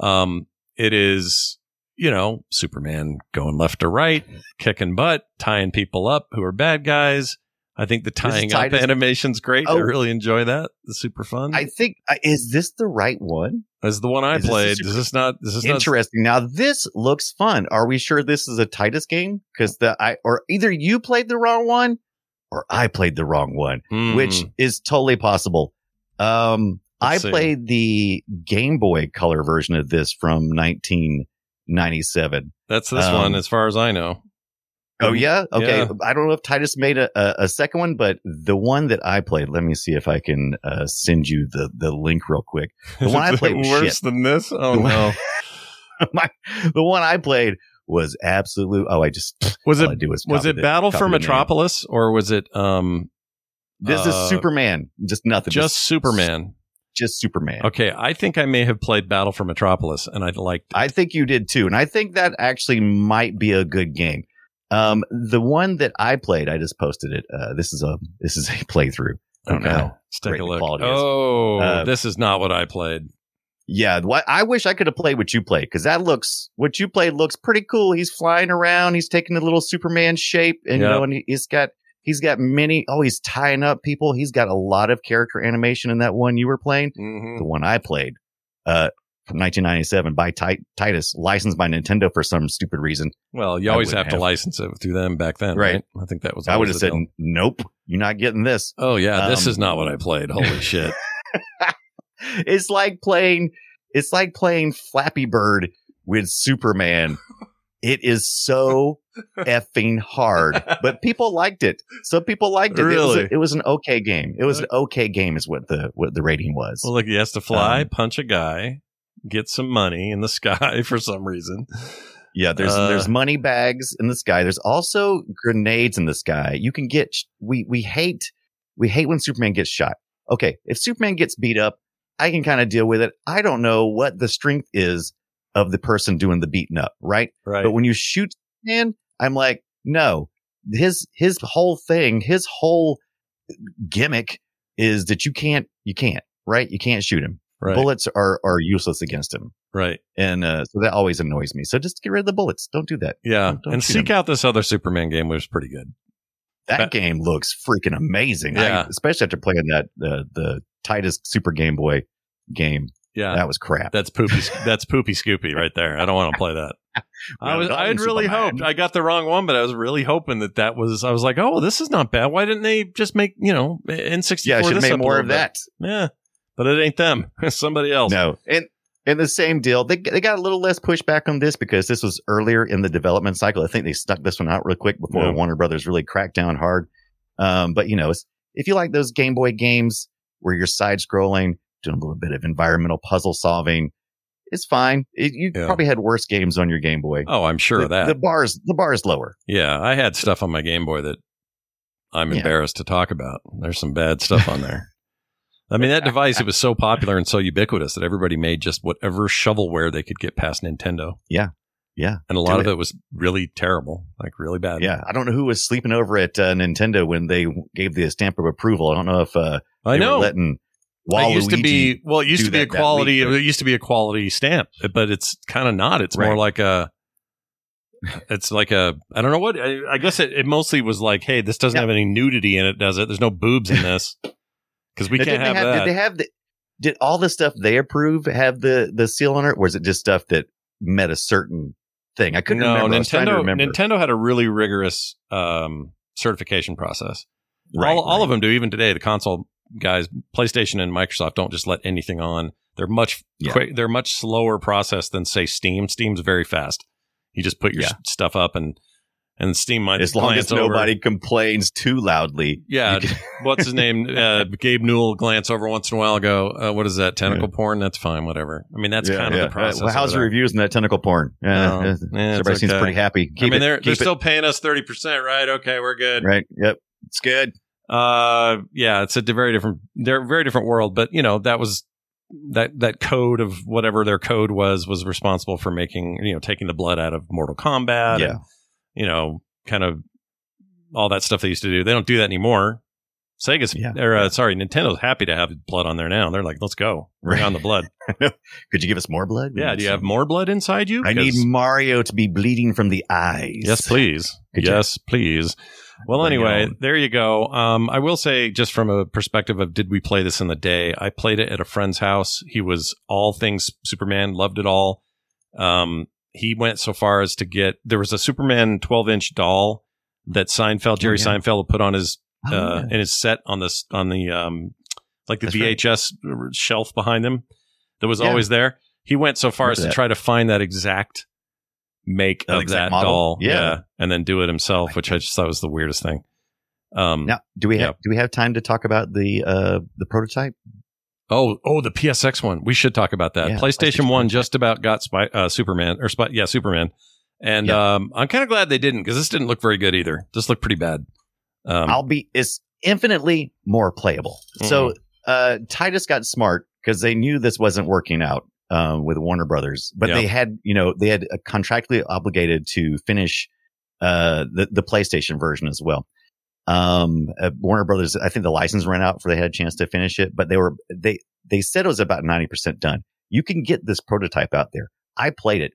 Um, it is, you know, Superman going left to right, kicking butt, tying people up who are bad guys. I think the is tying up Titus- animation's great. I Oh. really enjoy that. It's super fun. I think uh, is this the right one? As the one I Is this played. super- Is this not? Is this not? Interesting. Now this looks fun. Are we sure this is a Titus game? Because the I or either you played the wrong one or I played the wrong one, Hmm. which is totally possible. Um, I Let's see. played the Game Boy Color version of this from 1997. That's this um, one, as far as I know. Oh yeah, okay. Yeah. I don't know if Titus made a, a, a second one, but the one that I played. Let me see if I can uh, send you the the link real quick. The one I played worse shit. than this. Oh no! My, the one I played was absolute. Oh, I just Was it is was it Battle for. Metropolis or was it um This uh, is Superman. Just nothing. just Superman? Just Superman. Okay, I think I may have played Battle for Metropolis and I liked it. I think you did too, and I think that actually might be a good game. Um, the one that I played, I just posted it. Uh, this is a this is a playthrough. I don't okay, how let's take a look. Oh, Uh, this is not what I played. Yeah, what I wish I could have played what you played because that looks what you played looks pretty cool. He's flying around, he's taking a little Superman shape, and you know, and he- he's got he's got many. Oh, he's tying up people. He's got a lot of character animation in that one you were playing. Mhm. The one I played, uh, from 1997 by Ti- Titus, licensed by Nintendo for some stupid reason. Well, you always wouldn't have to license it through them back then, right? Right. I think that was. I would have said, deal. nope, you're not getting this. "Oh yeah, this um, is not what I played." Holy shit! it's like playing it's like playing Flappy Bird with Superman. It is so effing hard, but people liked it. Some people liked it. It, was Really? a- it was an okay game. It was an okay game, is what the what the rating was. Well, look, he has to fly, Um, punch a guy, get some money in the sky for some reason. yeah, there's uh, there's money bags in the sky. There's also grenades in the sky. You can get. We we hate we hate when Superman gets shot. Okay, if Superman gets beat up, I can kind of deal with it. I don't know what the strength is of the person doing the beating up, right? Right. But when you shoot man, I'm like, no, his his whole thing, his whole gimmick is that you can't you can't right, you can't shoot him. Right. Bullets are are useless against him, right. and uh, so that always annoys me. So just get rid of the bullets. Don't do that. Yeah. Don't- don't and seek him. out this other Superman game, which was pretty good. That game looks freaking amazing. I- especially after playing that the the Titus Super Game Boy game. Yeah. That was crap. That's poopy. that's poopy Scoopy right there. I don't want to play that. I was. I had really Superman. hoped. I got the wrong one, but I was really hoping that that was. I was like, oh, this is not bad. Why didn't they just make you know N sixty four? yeah, should make more of that. Yeah, but it ain't them. It's somebody else. No, and and the same deal. They they got a little less pushback on this because this was earlier in the development cycle. I think they stuck this one out real quick before Yeah. Warner Brothers really cracked down hard. Um, but you know, it's- if you like those Game Boy games where you're side scrolling, doing a little bit of environmental puzzle solving, it's fine. It, you Yeah. probably had worse games on your Game Boy. Oh, I'm sure the, of that. the bars the bar is lower. yeah, I had stuff on my Game Boy that I'm Yeah. embarrassed to talk about. There's some bad stuff on there. I mean, that device it was so popular and so ubiquitous that everybody made just whatever shovelware they could get past Nintendo. Yeah. Yeah. and a lot of it. it was really terrible, like really bad. Yeah, I don't know who was sleeping over at uh, Nintendo when they gave the stamp of approval. I don't know if uh, I know. were letting it used to be well, it used to be a that that quality. it used to be a quality stamp, but it's kind of not. It's more like a. It's like a I don't know what I, I guess it, it mostly was like hey this doesn't Yeah. have any nudity in it does it there's no boobs in this because we Now, can't didn't have, that Did they have the? Did all the stuff they approve have the the seal on it, or was it just stuff that met a certain thing? I couldn't no remember. I was trying to Nintendo remember. Nintendo had a really rigorous um, certification process Right, all, all right. of them do even today the console guys PlayStation and Microsoft don't just let anything on they're much Yeah. quick they're much slower process than say Steam Steam's very fast you just put your Yeah. stuff up and and Steam might as long as over. nobody complains too loudly. Yeah, what's his name? Uh, Gabe Newell glance over once in a while. Go, uh, what is that? Tentacle porn? That's fine. Whatever. I mean, that's Yeah, kind of the process. Uh, well, how's over the reviews in that tentacle porn? Oh, yeah, it's everybody seems pretty happy. I mean, it- they're keep they're still paying us thirty percent, right? Okay, we're good. right. Yep, it's good. Uh, yeah, it's a very different. They're a very different world, but you know that was that that code of whatever their code was was responsible for making you know taking the blood out of Mortal Kombat. Yeah. and, you know, kind of all that stuff they used to do. They don't do that anymore. Sega's Yeah. or uh, sorry, Nintendo's happy to have blood on there now. They're like, let's go, bring Right. on the blood. Could you give us more blood? Yeah, do you have more blood inside you? I need Mario to be bleeding from the eyes. Yes, please. Could you- yes, please. Well, Bring anyway, there you go. Um, I will say, just from a perspective of did we play this in the day? I played it at a friend's house. He was all things Superman, loved it all. Um, he went so far as to get there was a Superman 12 inch doll that Seinfeld, Jerry Oh, yeah. Seinfeld, put on his Oh, uh, yeah. in his set on this on the um, like the That's right. VHS shelf behind him that was Yeah. always there. He went so far as to that. try to find that exact make That of exact that model? doll, Yeah. and then do it himself, which I just thought was the weirdest thing. Um, Now, do we have do we have time to talk about the uh the prototype? Oh, oh, the PSX one. We should talk about that. Yeah, PlayStation, PlayStation One just about got Spy, uh, Superman or Spy, yeah, Superman. And um, I'm kind of glad they didn't because this didn't look very good either. This looked pretty bad. Um, I'll be it's infinitely more playable. So uh Titus got smart because they knew this wasn't working out um with Warner Brothers, but Yeah. they had you know they had uh, contractually obligated to finish uh the the PlayStation version as well. Um uh, Warner Brothers I think the license ran out before they had a chance to finish it, but they were they they said it was about 90% done. You can get this prototype out there. I played it.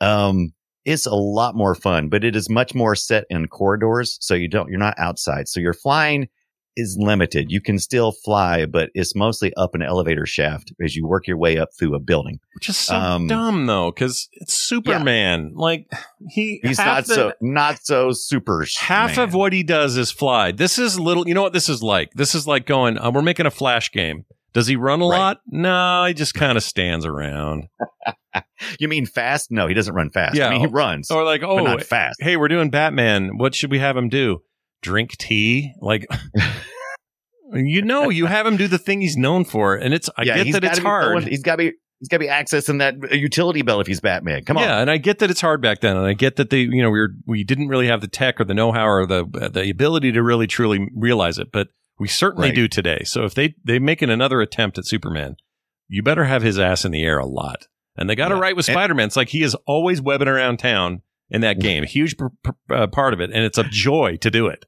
Um it's a lot more fun, but it is much more set in corridors. So you don't, you're not outside. So you're flying is limited. You can still fly, but it's mostly up an elevator shaft as you work your way up through a building. which is so um, dumb though, because it's Superman. Like he, He's not the- so, not so super. Half man. of what he does is fly. This is little. You know what this is like? This is like going. Uh, we're making a flash game. Does he run a Right. lot? No, he just kind of stands around. you mean fast? No, he doesn't run fast. Yeah. I mean, he runs, Or like, oh, not fast. hey, we're doing Batman. What should we have him do? Drink tea? Like, you know, you have him do the thing he's known for, and it's. I yeah, get that it's hard. throwing- he's got to be. He's got to be accessing that utility belt if he's Batman. Come on. Yeah, and I get that it's hard back then, and I get that they, you know, we were we didn't really have the tech or the know how or the the ability to really truly realize it, but we certainly Right. do today. So if they they making another attempt at Superman, you better have his ass in the air a lot, And they got it Yeah. right with Spider Man. It's like he is always webbing around town in that game, a huge pr- pr- uh, part of it, and it's a joy to do it.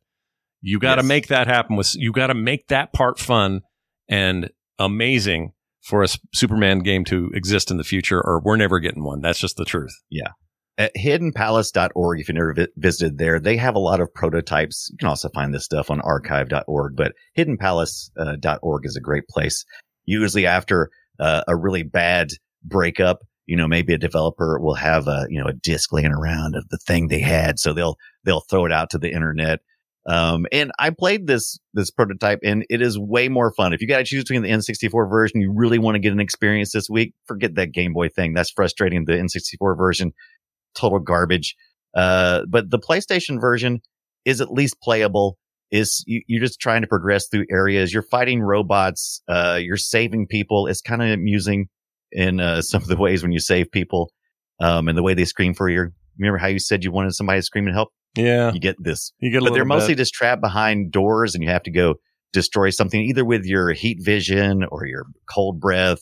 You got to Yes. make that happen. With you got to make that part fun and amazing for a S- Superman game to exist in the future, or we're never getting one. That's just the truth. Yeah. At hiddenpalace.org, if you've never vi- visited there, they have a lot of prototypes. You can also find this stuff on archive.org, but hiddenpalace.org is a great place. Usually after uh, a really bad breakup, you know, maybe a developer will have a, you know, a disc laying around of the thing they had. So they'll, they'll throw it out to the internet. Um, and I played this, this prototype and it is way more fun. If you got to choose between the N64 version, you really want to get an experience this week, forget that Game Boy thing. That's frustrating. The N64 version, total garbage. Uh, but the PlayStation version is at least playable. Is you, you're just trying to progress through areas. You're fighting robots. Uh, you're saving people. It's kind of amusing in uh, some of the ways when you save people, um, and the way they scream for you. Remember how you said you wanted somebody to scream and help? Yeah, You get this, you get a but they're mostly bit. just trapped behind doors, and you have to go destroy something either with your heat vision or your cold breath.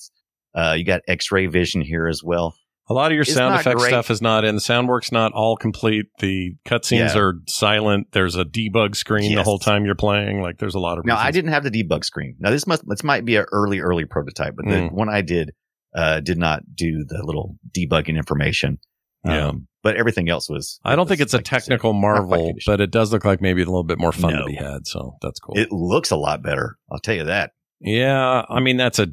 Uh, you got X-ray vision here as well. A lot of your It's sound effect great. stuff is not in. The sound work's not all complete. The cutscenes Yeah. are silent. There's a debug screen the whole time you're playing. Like there's a lot of. Now I didn't have the debug screen. Now this must this might be an early early prototype, but the Mm. one I did uh did not do the little debugging information. Yeah. Um, but everything else was. I don't think it's a like said, technical quite marvel, but it does look like maybe a little bit more fun to be had. So that's cool. it looks a lot better. I'll tell you that. yeah, I mean that's a.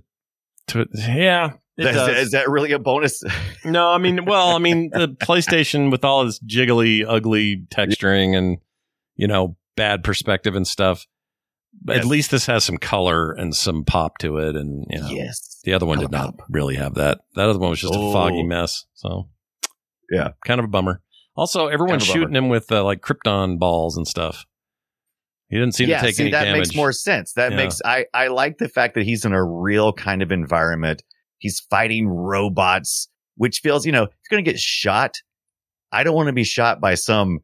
Yeah, it Is, does. is that really a bonus? No, I mean, well, I mean, the PlayStation with all this jiggly, ugly texturing and you know bad perspective and stuff. Yes. at least this has some color and some pop to it, and you know, yes. The other one did not really have that. That other one was just a foggy Oh. mess. So Yeah. kind of a bummer. Also, everyone's Kind of a shooting him with uh, like krypton balls and stuff. He didn't seem yeah, to take see, any that damage. makes more sense. That Yeah. makes I I like the fact that he's in a real kind of environment. He's fighting robots, which feels, you know, he's going to get shot, I don't want to be shot by some,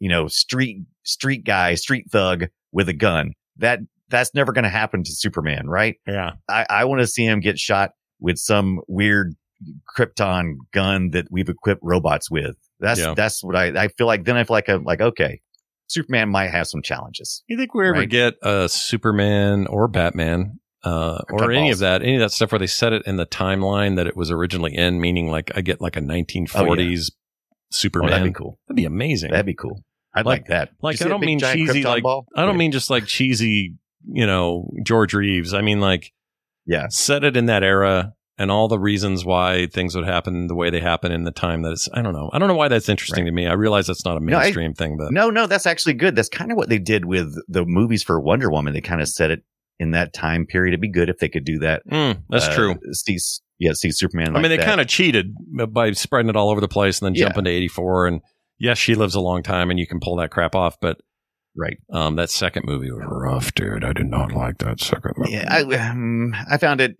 you know, street street guy, street thug with a gun. That that's never going to happen to Superman, right? yeah, I I want to see him get shot with some weird Krypton gun that we've equipped robots with. That's Yeah. that's what I I feel like. Then I feel like I'm like okay, Superman might have some challenges. you think we ever Right. get a Superman or Batman? Uh, or Krypton any balls. of that, any of that stuff where they set it in the timeline that it was originally in, meaning like I get like a 1940s Oh, Superman. that'd be cool. That'd be amazing. That'd be cool. I'd Like- like, that. like I don't mean cheesy like ball? I don't Yeah. mean just like cheesy, you know, George Reeves. I mean like yeah. set it in that era and all the reasons why things would happen the way they happen in the time that it's I don't know. I don't know why that's interesting to me. I realize that's not a No, I- mainstream thing, but No, no, that's actually good. That's kind of what they did with the movies for Wonder Woman. They kind of set it in that time period. It'd be good if they could do that. Mm, that's Uh, true. See, yeah, see Superman. I mean, they kind of cheated by spreading it all over the place and then Yeah. jumping to 84. And yes, she lives a long time and you can pull that crap off. But right. um, that second movie was rough, dude. I did not like that second movie. Yeah, I, um, I found it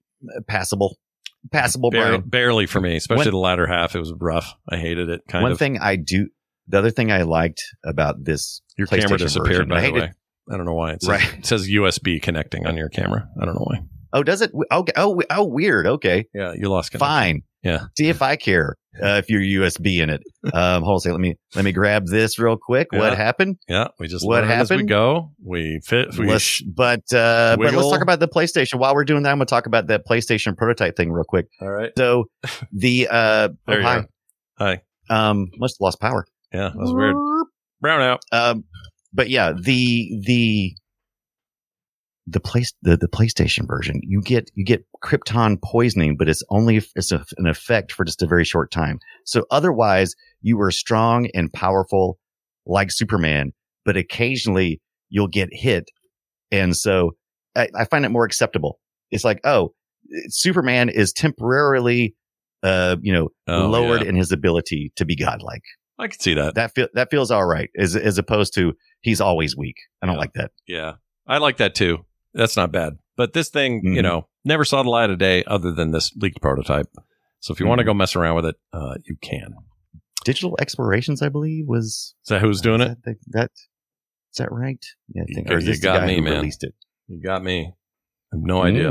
passable, passable. Brian. barely for me, especially One- the latter half. It was rough. I hated it. Kind One of. thing I do, the other thing I liked about this Your camera PlayStation disappeared, version, I by the hated- way. I don't know why. It says, Right. it says USB connecting on your camera. I don't know why. Oh, does it? Okay. Oh, oh, weird. Okay. Yeah, you lost connection. Fine. Yeah. See if I care. Uh, if you're USB in it. Um, hold on a second. Let me, let me grab this real quick. Yeah. What happened? Yeah, we just What as we happened? go. We fit. We Let's, sh- but, uh, but let's talk about the PlayStation. While we're doing that, I'm going to talk about that PlayStation prototype thing real quick. all right. So the, uh, oh, hi. Hi. Um, must have lost power. Yeah, that was weird. Brown out. Um, but yeah, the the the place the, the PlayStation version, you get you get Krypton poisoning, but it's only it's a, an effect for just a very short time. So otherwise, you are strong and powerful like Superman, but occasionally you'll get hit, and so I, I find it more acceptable. It's like, oh, Superman is temporarily, uh, you know, Oh, lowered yeah. in his ability to be godlike I can see that. that feel that feels all right as as opposed to he's always weak. I don't Yeah. like that. Yeah, I like that too. That's not bad. But this thing, you Mhm. know, never saw the light of day other than this leaked prototype. So if you want to go mess around with it, uh, you can. Digital Explorations, I believe, was Is that who's doing is it? That, that is that right? Yeah, I think. You- Or is you this the got guy me, man. Released it. You got me. I have no idea.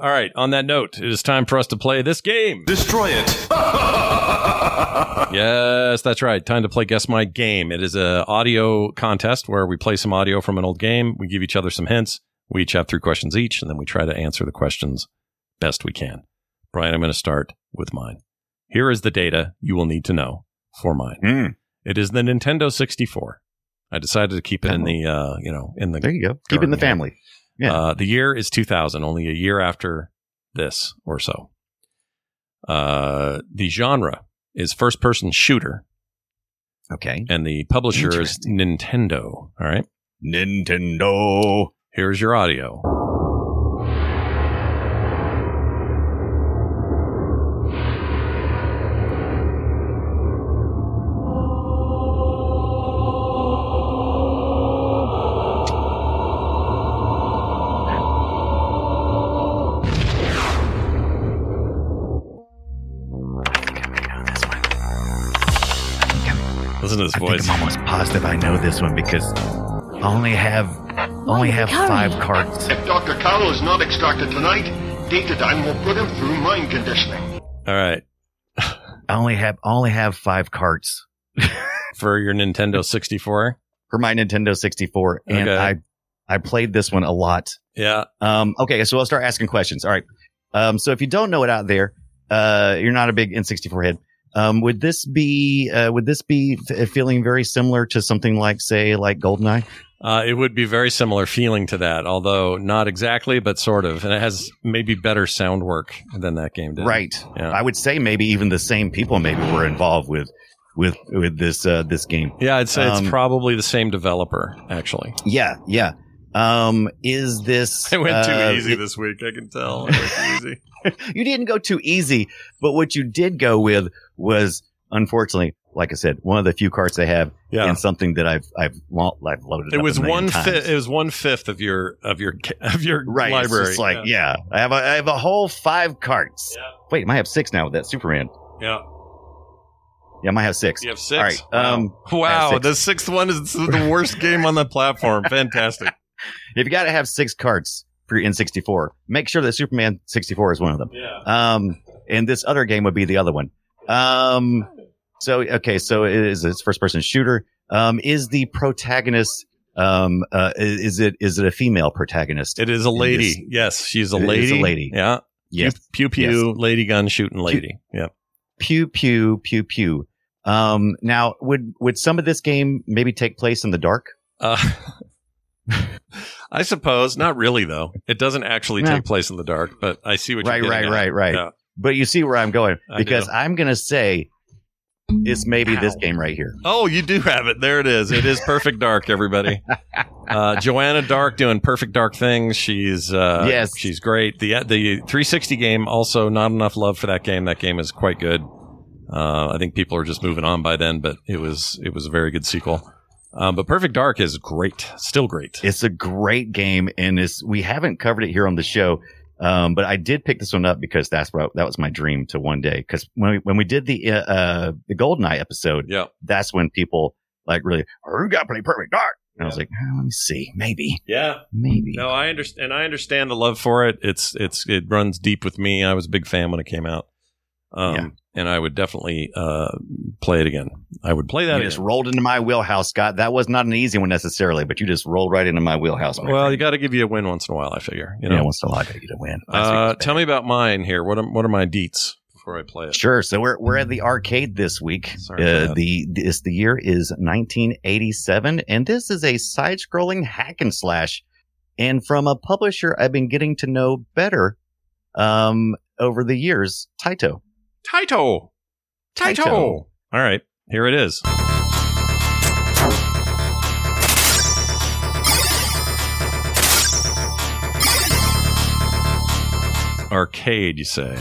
All right. On that note, it is time for us to play this game. Destroy it. Yes, that's right. Time to play Guess My Game. It is a audio contest where we play some audio from an old game. We give each other some hints. We each have three questions each, and then we try to answer the questions best we can. Brian, I'm going to start with mine. Here is the data you will need to know for mine. Mm. It is the Nintendo 64. I decided to keep it in the, uh, you know, in the There you go. Keep it in the family. Yeah. Uh, the year is 2000, only a year after this or so. Uh, the genre is first person shooter, Okay. and the publisher is Nintendo. All right. Nintendo. Here's your audio. Listen to this I think voice. I'm almost positive I know this one because I only have only have five cards. If Dr. Caroll is not extracted tonight, Datadyne will put him through mind conditioning. All right. I only have I only have five cards For your Nintendo 64. for my Nintendo 64, and Okay. I I played this one a lot. Yeah. Um, okay, so I'll start asking questions. All right. Um, so if you don't know it out there, uh, you're not a big N64 head. Um, would this be uh, would this be f- feeling very similar to something like say like GoldenEye? Uh, it would be very similar feeling to that, although not exactly, but sort of. And it has maybe better sound work than that game did. Right. Yeah. I would say maybe even the same people maybe were involved with with with this uh, this game. Yeah, I'd say Um, it's probably the same developer, actually. Yeah, yeah. Um, is this? I went uh, too easy it- this week. I can tell. I went too easy. you didn't go too easy, but what you did go with was, unfortunately, like I said, one of the few cards they have, Yeah. and something that I've I've I've loaded. It was one It was one fifth of your of your of your Right, library. It's like, yeah. I have a I have a whole five cards. Yeah. Wait, I might have six now with that Superman. yeah. Yeah, I might have six. You have six. All right. Wow. Um, wow. six. The sixth one is the worst game on the platform. Fantastic. if you got to have six cards for your N64, make sure that Superman 64 is one of them. Yeah. Um, and this other game would be the other one. Um, so okay, so it is it's first person shooter. Um, is the protagonist um uh is it is it a female protagonist? It is a lady. this? yes, she's a is a lady. lady. Yeah. Yes. Pew pew, pew lady gun shooting lady. Yeah. Pew pew pew pew. Um, now would would some of this game maybe take place in the dark? Uh, I suppose not really though. It doesn't actually take place in the dark, but I see what Right, you're right, getting at. right, right. Yeah. But you see where I'm going I because do. I'm gonna say it's maybe this game right here. Oh, you do have it. There it is. It is Perfect Dark, everybody. Uh, Joanna Dark doing Perfect Dark things. She's uh, Yes. she's great. The the 360 game also not enough love for that game. That game is quite good. Uh, I think people are just moving on by then, but it was it was a very good sequel. Um, but Perfect Dark is great, still great. It's a great game, and it's we haven't covered it here on the show. Um, but I did pick this one up because that's what that was my dream to one day. Because when we, when we did the uh, uh the Goldeneye episode, Yeah. that's when people like really, oh, you got to play Perfect Dark. And I was like, oh, let me see, maybe, Yeah. maybe. No, I understand, and I understand the love for it. It's it's it runs deep with me. I was a big fan when it came out. Um, Yeah. And I would definitely uh, play it again. I would play that. You again. just rolled into my wheelhouse, Scott. That was not an easy one necessarily, but you just rolled right into my wheelhouse. my Well, friend. you got to give you a win once in a while. I figure. You know. yeah, once in a while, I gotta get a win. Uh, tell me about mine here. What are, what are my deets before I play it? Sure. So we're we're at the arcade this week. Sorry Uh, the this the year is 1987, and this is a side-scrolling hack and slash, and from a publisher I've been getting to know better, um, over the years, Taito. Taito. Taito. All right, here it is. Arcade, you say?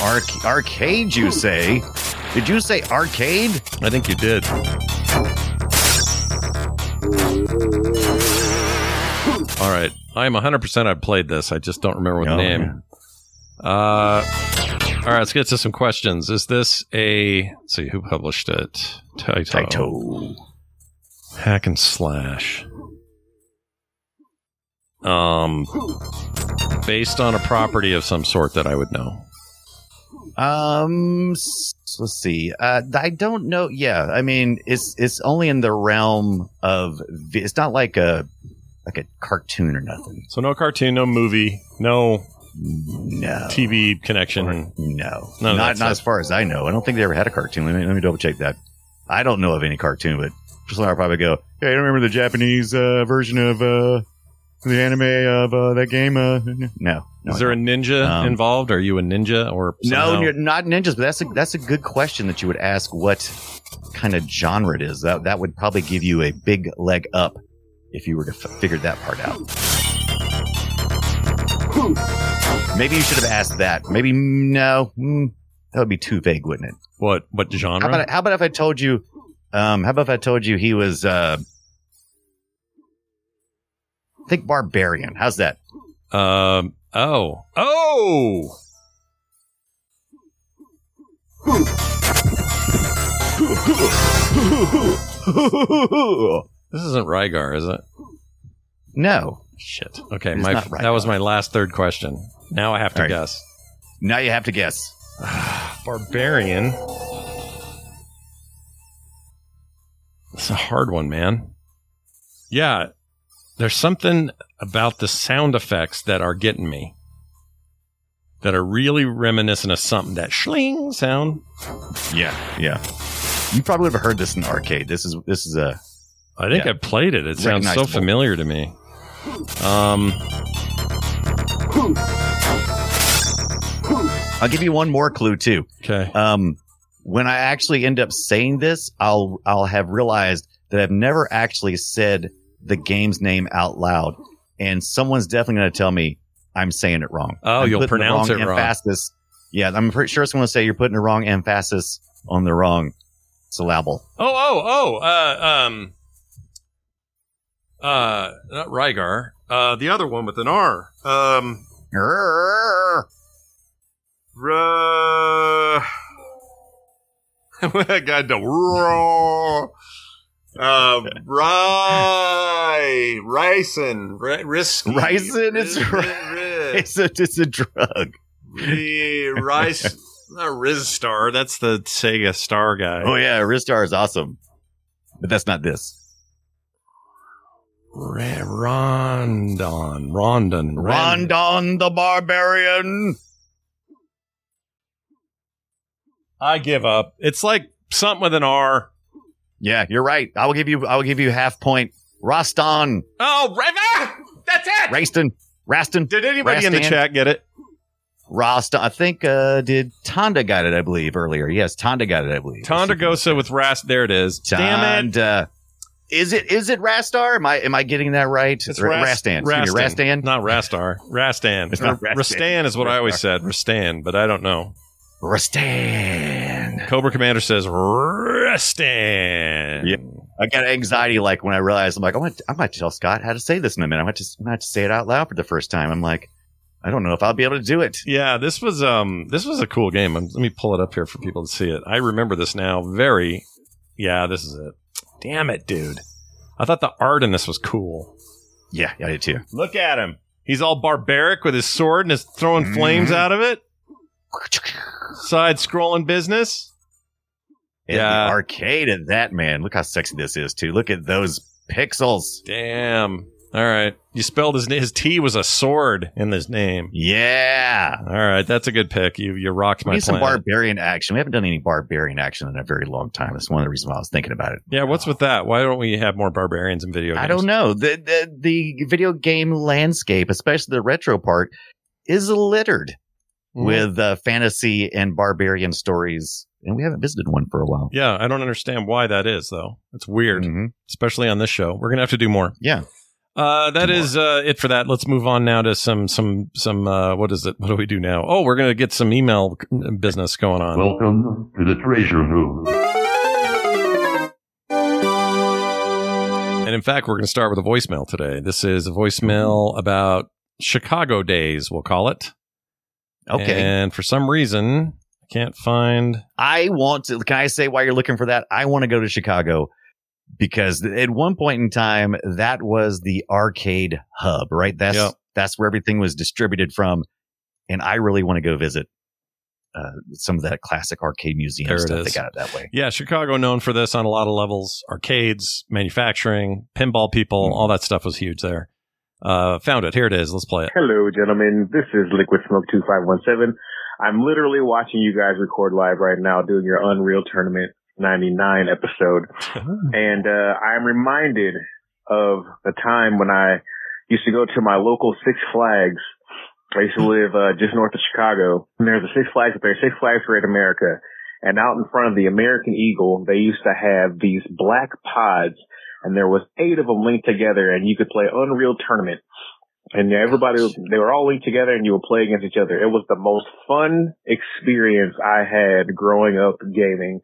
Arc- arcade, you say? Did you say arcade? I think you did. All right, I am 100% I've played this. I just don't remember what the Oh, name. Uh, all right, let's get to some questions. Is this a let's see who published it? Taito. Taito. Hack and slash. Um, based on a property of some sort that I would know. Um, let's see. Uh, I don't know. Yeah, I mean, it's it's only in the realm of. It's not like a like a cartoon or nothing. So no cartoon, no movie, no No, TV connection. no, None not not stuff. as far as I know. I don't think they ever had a cartoon. Let me let me double check that. I don't know of any cartoon, but just I'll probably go. Hey, I don't remember the Japanese uh, version of uh, the anime of uh, that game. Uh, no, no, Is there a ninja Um, involved? Are you a ninja or No, you're not ninjas, but that's a that's a good question that you would ask. What kind of genre it is? That that would probably give you a big leg up if you were to f- figure that part out. Maybe you should have asked that. Maybe no, mm, that would be too vague, wouldn't it? what? What genre? How about how about if I told you? Um, how about if I told you he was? Uh, think barbarian. How's that? Um. Oh. Oh. This isn't Rygar, is it? no. Shit. Okay. My Rygar. that was my last third question. Now I have to right. guess. Now you have to guess. Barbarian. It's a hard one, man. Yeah, there's something about the sound effects that are getting me. That are really reminiscent of something that schling sound. Yeah, yeah. You probably would have heard this in the arcade. This is this is a I think Yeah. I played it. It sounds so familiar to me. Um, I'll give you one more clue too. okay. Um, when I actually end up saying this, I'll I'll have realized that I've never actually said the game's name out loud, and someone's definitely going to tell me I'm saying it wrong. Oh, I'm you'll pronounce wrong it wrong. Emphasis. Yeah, I'm pretty sure someone will say you're putting the wrong emphasis on the wrong syllable. Oh, oh, oh. Uh, um, uh, not Rygar. Uh, the other one with an R. Um, Grrr. Ruh. I got the raw. Uh, rye, ricin, ri- risky, Ricin, it's Ri- ri- It's a it's a drug. ri- rice, not Ristar. That's the Sega Star guy. Oh yeah, Ristar is awesome, but that's not this. Rondon, Rondon, Rondon the Barbarian. I give up. It's like something with an R. Yeah, you're right. I will give you. I will give you half point. Roston, Oh, River! That's it! Raston, Raston, Did anybody in the chat get it? Roston. I think uh did Tonda got it. I believe earlier. Yes, Tonda got it. I believe. Tondagosa with Rast. There it is. Damn it. Is it is it Rastar? Am I am I getting that right? It's R- Rast- Rastan. Excuse me, Rastan. Not Rastar. Rastan. It's not Rastan. Rastan is what I always said. Rastan, but I don't know. Rastan. Cobra Commander says Rastan. Yeah. I got anxiety like when I realized I'm like, I might, I might tell Scott how to say this in a minute. I might just, I might have to say it out loud for the first time. I'm like, I don't know if I'll be able to do it. Yeah, this was um this was a cool game. Um, Let me pull it up here for people to see it. I remember this now. Very Yeah, this is it. Damn it, dude. I thought the art in this was cool. Yeah, I did too. Look at him. He's all barbaric with his sword and is throwing flames Mhm. out of it. Side scrolling business. Yeah. arcade at that man. Look how sexy this is too. Look at those pixels. Damn. All right. You spelled his his T was a sword in his name. Yeah. All right, that's a good pick. You you rocked We my need some barbarian action. We haven't done any barbarian action in a very long time. That's one of the reasons why I was thinking about it. yeah, what's with that? Why don't we have more barbarians in video games? I don't know. The, the the video game landscape, especially the retro part, is littered Mhm. with uh, fantasy and barbarian stories, and we haven't visited one for a while. Yeah, I don't understand why that is though. It's weird, Mhm. especially on this show. We're gonna have to do more. Yeah. Uh, that is uh, it for that. Let's move on now to some some some. Uh, what is it? What do we do now? Oh, we're gonna get some email business going on. Welcome to the treasure room. And in fact, we're going to start with a voicemail today. This is a voicemail about Chicago days, we'll call it. Okay. And for some reason, I can't find. I want to. Can I say why you're looking for that? I want to go to Chicago because at one point in time, that was the arcade hub, right? That's Yep. that's where everything was distributed from, and I really want to go visit uh, some of that classic arcade museum There stuff. is. They got it that way. Yeah, Chicago known for this on a lot of levels arcades, manufacturing, pinball people, all that stuff was huge there. Uh, found it. Here it is. Let's play it. Hello, gentlemen. This is Liquid Smoke 2517. I'm literally watching you guys record live right now doing your Unreal Tournament 99 episode. and, uh, I'm reminded of the time when I used to go to my local Six Flags. I used to live, uh, just north of Chicago. And there's a Six Flags up there, Six Flags Great America. And out in front of the American Eagle, they used to have these black pods and there was eight of them linked together and you could play Unreal Tournament. And everybody, they were all linked together and you would play against each other. It was the most fun experience I had growing up gaming.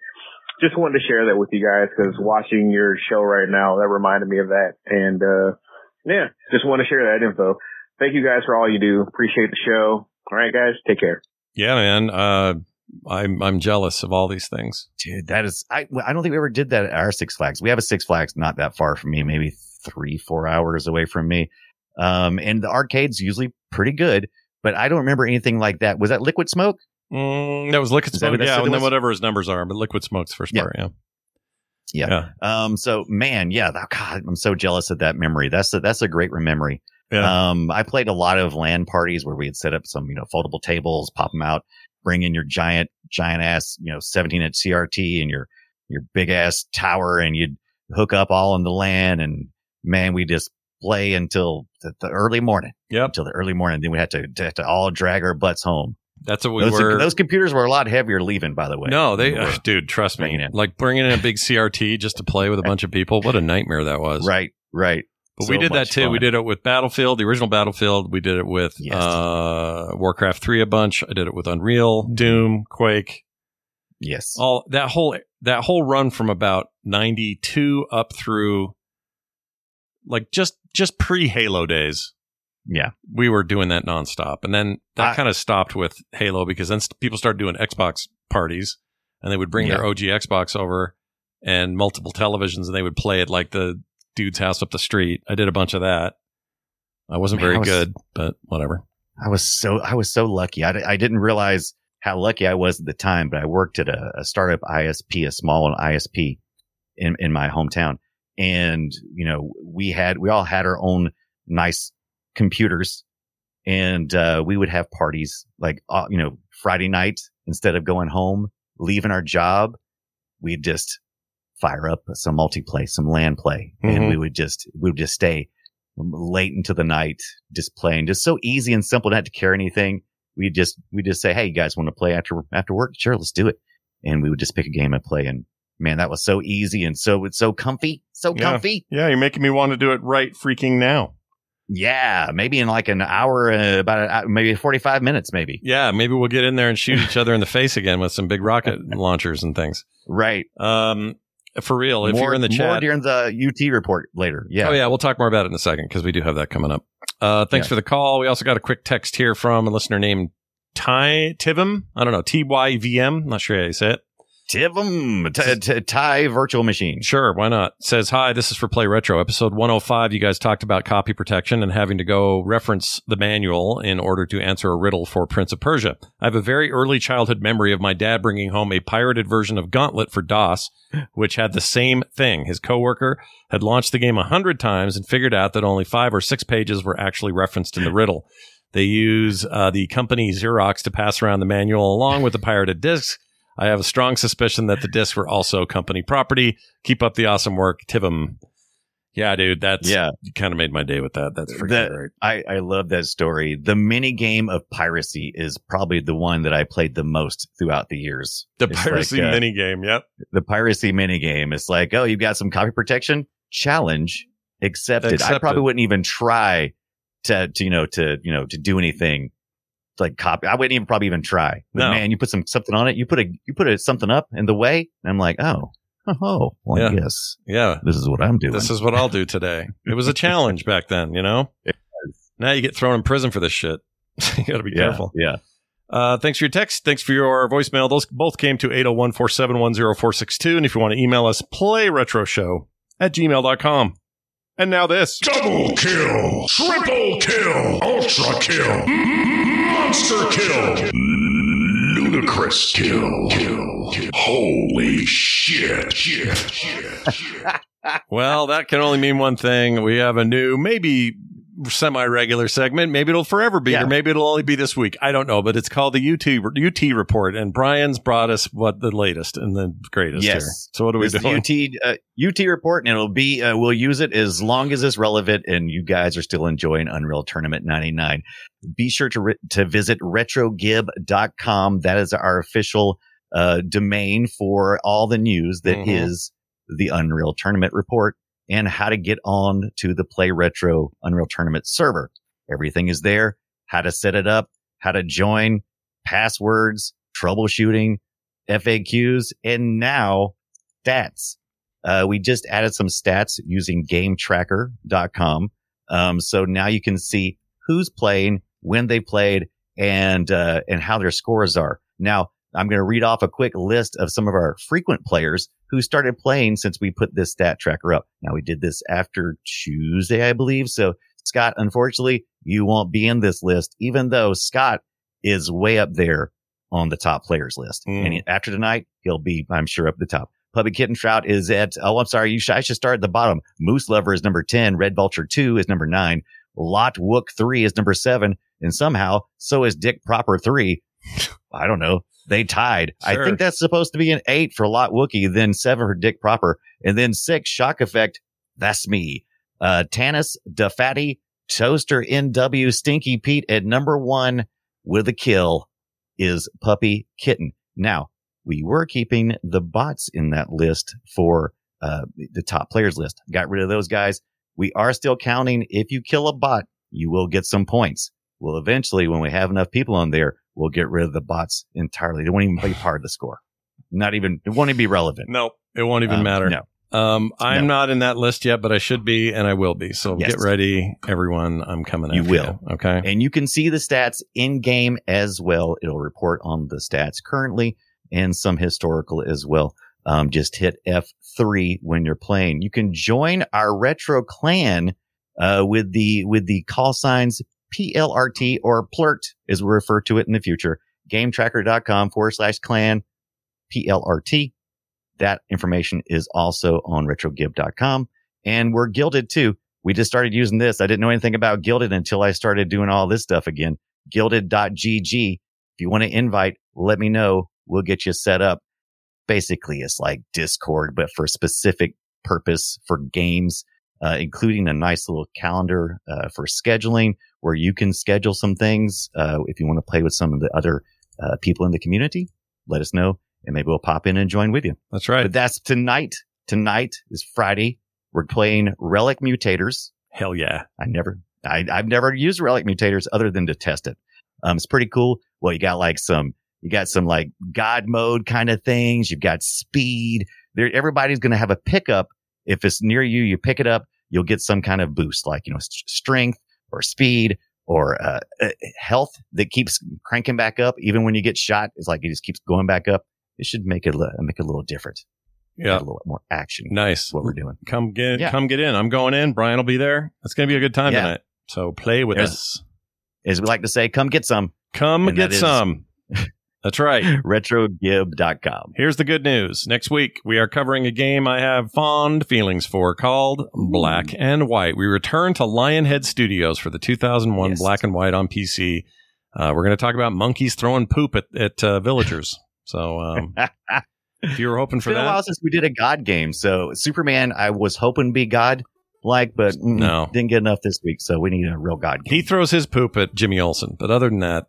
Just wanted to share that with you guys because watching your show right now, that reminded me of that. And, uh, yeah, just want to share that info. Thank you guys for all you do. Appreciate the show. All right, guys, take care. Yeah, man. Uh, I'm I'm jealous of all these things. Dude, that is, I, I don't think we ever did that at our Six Flags. We have a Six Flags not that far from me, maybe three, four hours away from me. Um, and the arcade's usually pretty good, but I don't remember anything like that. Was that Liquid Smoke? Mm, that was Liquid Smoke. that Yeah, and then whatever his numbers are, but Liquid Smoke's first Yeah. part. Yeah. Yeah. Um, so man, yeah, that, God, I'm so jealous of that memory. That's a, that's a great memory. Yeah. Um, I played a lot of LAN parties where we had set up some, you know, foldable tables, pop them out, bring in your giant, giant ass, you know, 17 inch CRT and your, your big ass tower and you'd hook up all in the LAN, and man, we just play until the, the early morning. Yeah. Until the early morning. Then we had to, to, have to all drag our butts home. That's what we those, were. those computers were a lot heavier leaving, by the way. no, they, were- dude, trust me. bringing. Like bringing in a big CRT just to play with a bunch of people. What a nightmare that was. right, right. But we did that too. We did it with Battlefield, the original Battlefield. We did it with Yes. uh, Warcraft 3 a bunch. I did it with Unreal, Doom, Quake. Yes. All that whole that whole run from about 92 up through like just just pre Halo days. Yeah. We were doing that nonstop. And then that kind of stopped with Halo because then st- people started doing Xbox parties and they would bring their Yeah. OG Xbox over and multiple televisions and they would play it like the dude's house up the street. I did a bunch of that. I wasn't Man, very I was- good, but whatever. I was so I was so lucky. I, di- I didn't realize how lucky I was at the time, but I worked at a, a startup ISP, a small ISP in in my hometown, and you know we had we all had our own nice computers, and uh, we would have parties like uh, you know Friday night instead of going home, leaving our job, we'd just fire up some multiplay, some LAN play, and Mhm. we would just we would just stay late into the night just playing just so easy and simple not to carry anything we just we just say hey you guys want to play after after work sure let's do it and we would just pick a game and play and man that was so easy and so it's so comfy so Yeah. comfy Yeah, you're making me want to do it right freaking now. Yeah maybe in like an hour uh, about an, hour- maybe 45 minutes maybe Yeah, maybe we'll get in there and shoot each other in the face again with some big rocket launchers and things. right Um, for real, if more, you're in the chat. more during the ut report later yeah Oh yeah, we'll talk more about it in a second because we do have that coming up. Uh, thanks Yeah. for the call. We also got a quick text here from a listener named Ty Tivum. I don't know T Y V M. Not sure how you say it. Tivum, t- t- Thai virtual machine. Sure, why not? Says, Hi, this is for Play Retro. Episode 105, you guys talked about copy protection and having to go reference the manual in order to answer a riddle for Prince of Persia. I have a very early childhood memory of my dad bringing home a pirated version of Gauntlet for DOS, which had the same thing. His coworker had launched the game a hundred times and figured out that only five or six pages were actually referenced in the riddle. They use uh, the company Xerox to pass around the manual along with the pirated discs. I have a strong suspicion that the discs were also company property. Keep up the awesome work, Tivum. Yeah, dude, that's Yeah. You kind of made my day with that. That's freaking That- great. I, I love that story. The mini game of piracy is probably the one that I played the most throughout the years. The It's piracy like, uh, mini game. Yep. the piracy mini game. It's like, oh, you've got some copy protection challenge accepted. I probably wouldn't even try to, to, you know, to, you know, to do anything like copy. I wouldn't even probably even try. But No. man, you put some, something on it. You put a, you put a, something up in the way. And I'm like, oh, oh, well, I Yeah. guess Yeah. this is what I'm doing. This is what I'll do today. It was a challenge back then, you know? Now you get thrown in prison for this shit. you got to be yeah, careful. Yeah. Uh, thanks for your text. Thanks for your voicemail. Those both came to 801 471 0462. And if you want to email us, playretroshow at gmail.com. And now this. Double kill, triple kill, ultra kill, monster kill, ludicrous kill. kill. Holy shit! shit, shit, shit. Well, that can only mean one thing. We have a new, maybe semi regular segment. Maybe it'll forever be, Yeah. or maybe it'll only be this week. I don't know, but it's called the UT, UT report. And Brian's brought us what the latest and the greatest Yes. here. So what are we is doing? UT uh, UT report, and it'll be uh, we'll use it as long as it's relevant, and you guys are still enjoying Unreal Tournament '99. Be sure to re- to visit retrogib.com. That is our official uh, domain for all the news that is Mhm. the Unreal Tournament report and how to get on to the Play Retro Unreal Tournament server. Everything is there. How to set it up, how to join, passwords, troubleshooting, FAQs, and now stats. Uh, we just added some stats using gametracker.com. Um, so now you can see who's playing, when they played, and, uh, and how their scores are. Now, I'm going to read off a quick list of some of our frequent players who started playing since we put this stat tracker up. Now we did this after Tuesday, I believe. So Scott, unfortunately, you won't be in this list, even though Scott is way up there on the top players list. Mm. And after tonight, he'll be, I'm sure, up the top. Puppy Kitten Trout is at, oh, I'm sorry. You should, I should start at the bottom. Moose Lover is number 10. Red Vulture 2 is number 9. Lot Wook 3 is number 7. And somehow, so is Dick Proper 3. I don't know. They tied. I think that's supposed to be an 8 for Lot Wookie, then 7 for Dick Proper, and then 6 Shock Effect. That's me. Uh, Tanis, DeFatty, Toaster NW, Stinky Pete at number 1 with a kill is Puppy Kitten. Now, we were keeping the bots in that list for uh, the top players list. Got rid of those guys. We are still counting. If you kill a bot, you will get some points. Well, eventually, when we have enough people on there, we'll get rid of the bots entirely. They won't even be part of the score. Not even, it won't even be relevant. No, it won't even Um, matter. No. Um, I'm No. not in that list yet, but I should be, and I will be. So Yes. get ready, everyone. I'm coming. You will. Okay. And you can see the stats in game as well. It'll report on the stats currently and some historical as well. Um, just hit F3 when you're playing. You can join our retro clan, uh, with the, with the call signs PLRT or PLRT as we refer to it in the future. Gametracker.com forward slash clan PLRT. That information is also on retrogib.com and we're Guilded too. We just started using this. I didn't know anything about Guilded until I started doing all this stuff again. Guilded.gg. If you want to invite, let me know. We'll get you set up. Basically, it's like Discord, but for specific purpose for games, uh, including a nice little calendar, uh, for scheduling where you can schedule some things. Uh, if you want to play with some of the other, uh, people in the community, let us know and maybe we'll pop in and join with you. That's right. But that's tonight. Tonight is Friday. We're playing Relic Mutators. Hell yeah. I never, I, I've never used Relic Mutators other than to test it. Um, it's pretty cool. Well, you got like some, you got some like God mode kind of things. You've got speed. There, everybody's going to have a pickup. If it's near you, you pick it up. You'll get some kind of boost, like you know, st- strength or speed or uh, uh, health that keeps cranking back up. Even when you get shot, it's like it just keeps going back up. It should make it make it a little different. Yeah. A little more action. Nice. What we're doing. Come get Yeah. come get in. I'm going in. Brian will be there. It's gonna be a good time Yeah. tonight. So play with There's- us. As we like to say, come get some. Come And get that is- some. That's right. Retrogib.com. Here's the good news. Next week, we are covering a game I have fond feelings for called Black and White. We return to Lionhead Studios for the 2001 Yes. Black and White on PC. Uh, we're going to talk about monkeys throwing poop at, at uh, villagers. So um, if you were hoping It's for been a while since we did a God game. So Superman, I was hoping to be God like, but mm, No. didn't get enough this week. So we need a real God game. he throws his poop at Jimmy Olsen. But other than that,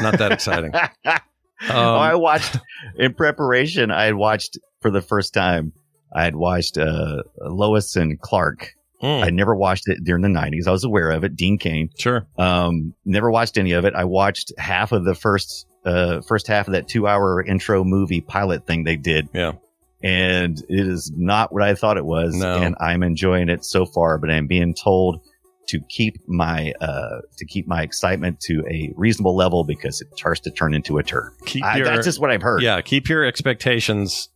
not that exciting. oh, Um, I watched in preparation. I had watched for the first time. I had watched uh, Lois and Clark. Mm, I never watched it during the '90s. I was aware of it. Dean Cain. sure. Um, never watched any of it. I watched half of the first uh first half of that two hour intro movie pilot thing they did. Yeah. And it is not what I thought it was. No. And I'm enjoying it so far, but I'm being told to keep my uh to keep my excitement to a reasonable level because it starts to turn into a turd. Keep I, your, that's just what I've heard. Yeah, keep your expectations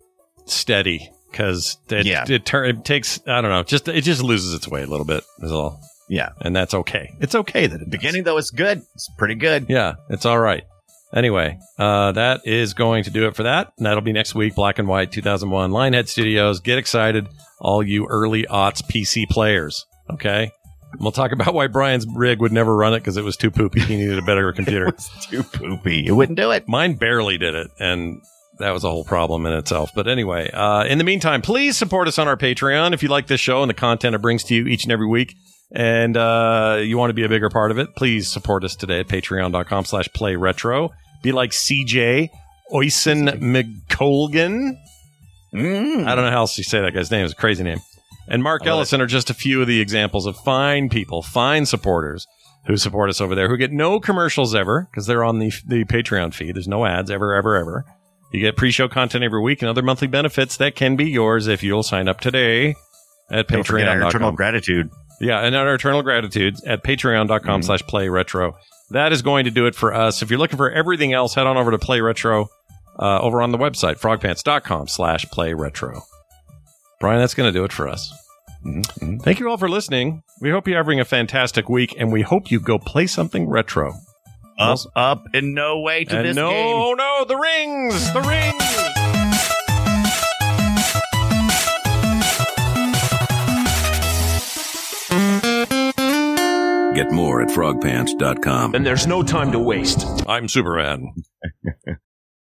steady because it, Yeah. it, tur- it takes I don't know, just it just loses its way a little bit is all, Yeah. and that's okay. It's okay that it. Beginning though, it's good. It's pretty good. Yeah, it's all right. Anyway, uh, that is going to do it for that. And that'll be next week. Black and White 2001 Lionhead Studios. Get excited, all you early aughts PC players. Okay. We'll talk about why Brian's rig would never run it because it was too poopy. He needed a better computer. It's too poopy. It wouldn't do it. Mine barely did it, and that was a whole problem in itself. But anyway, uh, in the meantime, please support us on our Patreon if you like this show and the content it brings to you each and every week. And uh, you want to be a bigger part of it, please support us today at patreon.com slash play retro. Be like CJ Oysen McColgan. Mm. I don't know how else you say that guy's name. It's a crazy name. And Mark Ellison are just a few of the examples of fine people, fine supporters who support us over there, who get no commercials ever because they're on the the Patreon feed. There's no ads ever, ever, ever. You get pre-show content every week and other monthly benefits that can be yours if you'll sign up today at Don't forget our eternal patreon.com. gratitude. Yeah, and our eternal gratitude at patreon.com slash play retro. That is going to do it for us. If you're looking for everything else, head on over to play retro uh, over on the website, frogpants.com slash play retro. Brian, that's going to do it for us. Mhm. Thank you all for listening. We hope you're having a fantastic week, and we hope you go play something retro. Up, up, and no way to and this no, game. no, the rings, the rings. Get more at frogpants.com. And there's no time to waste. I'm Superman.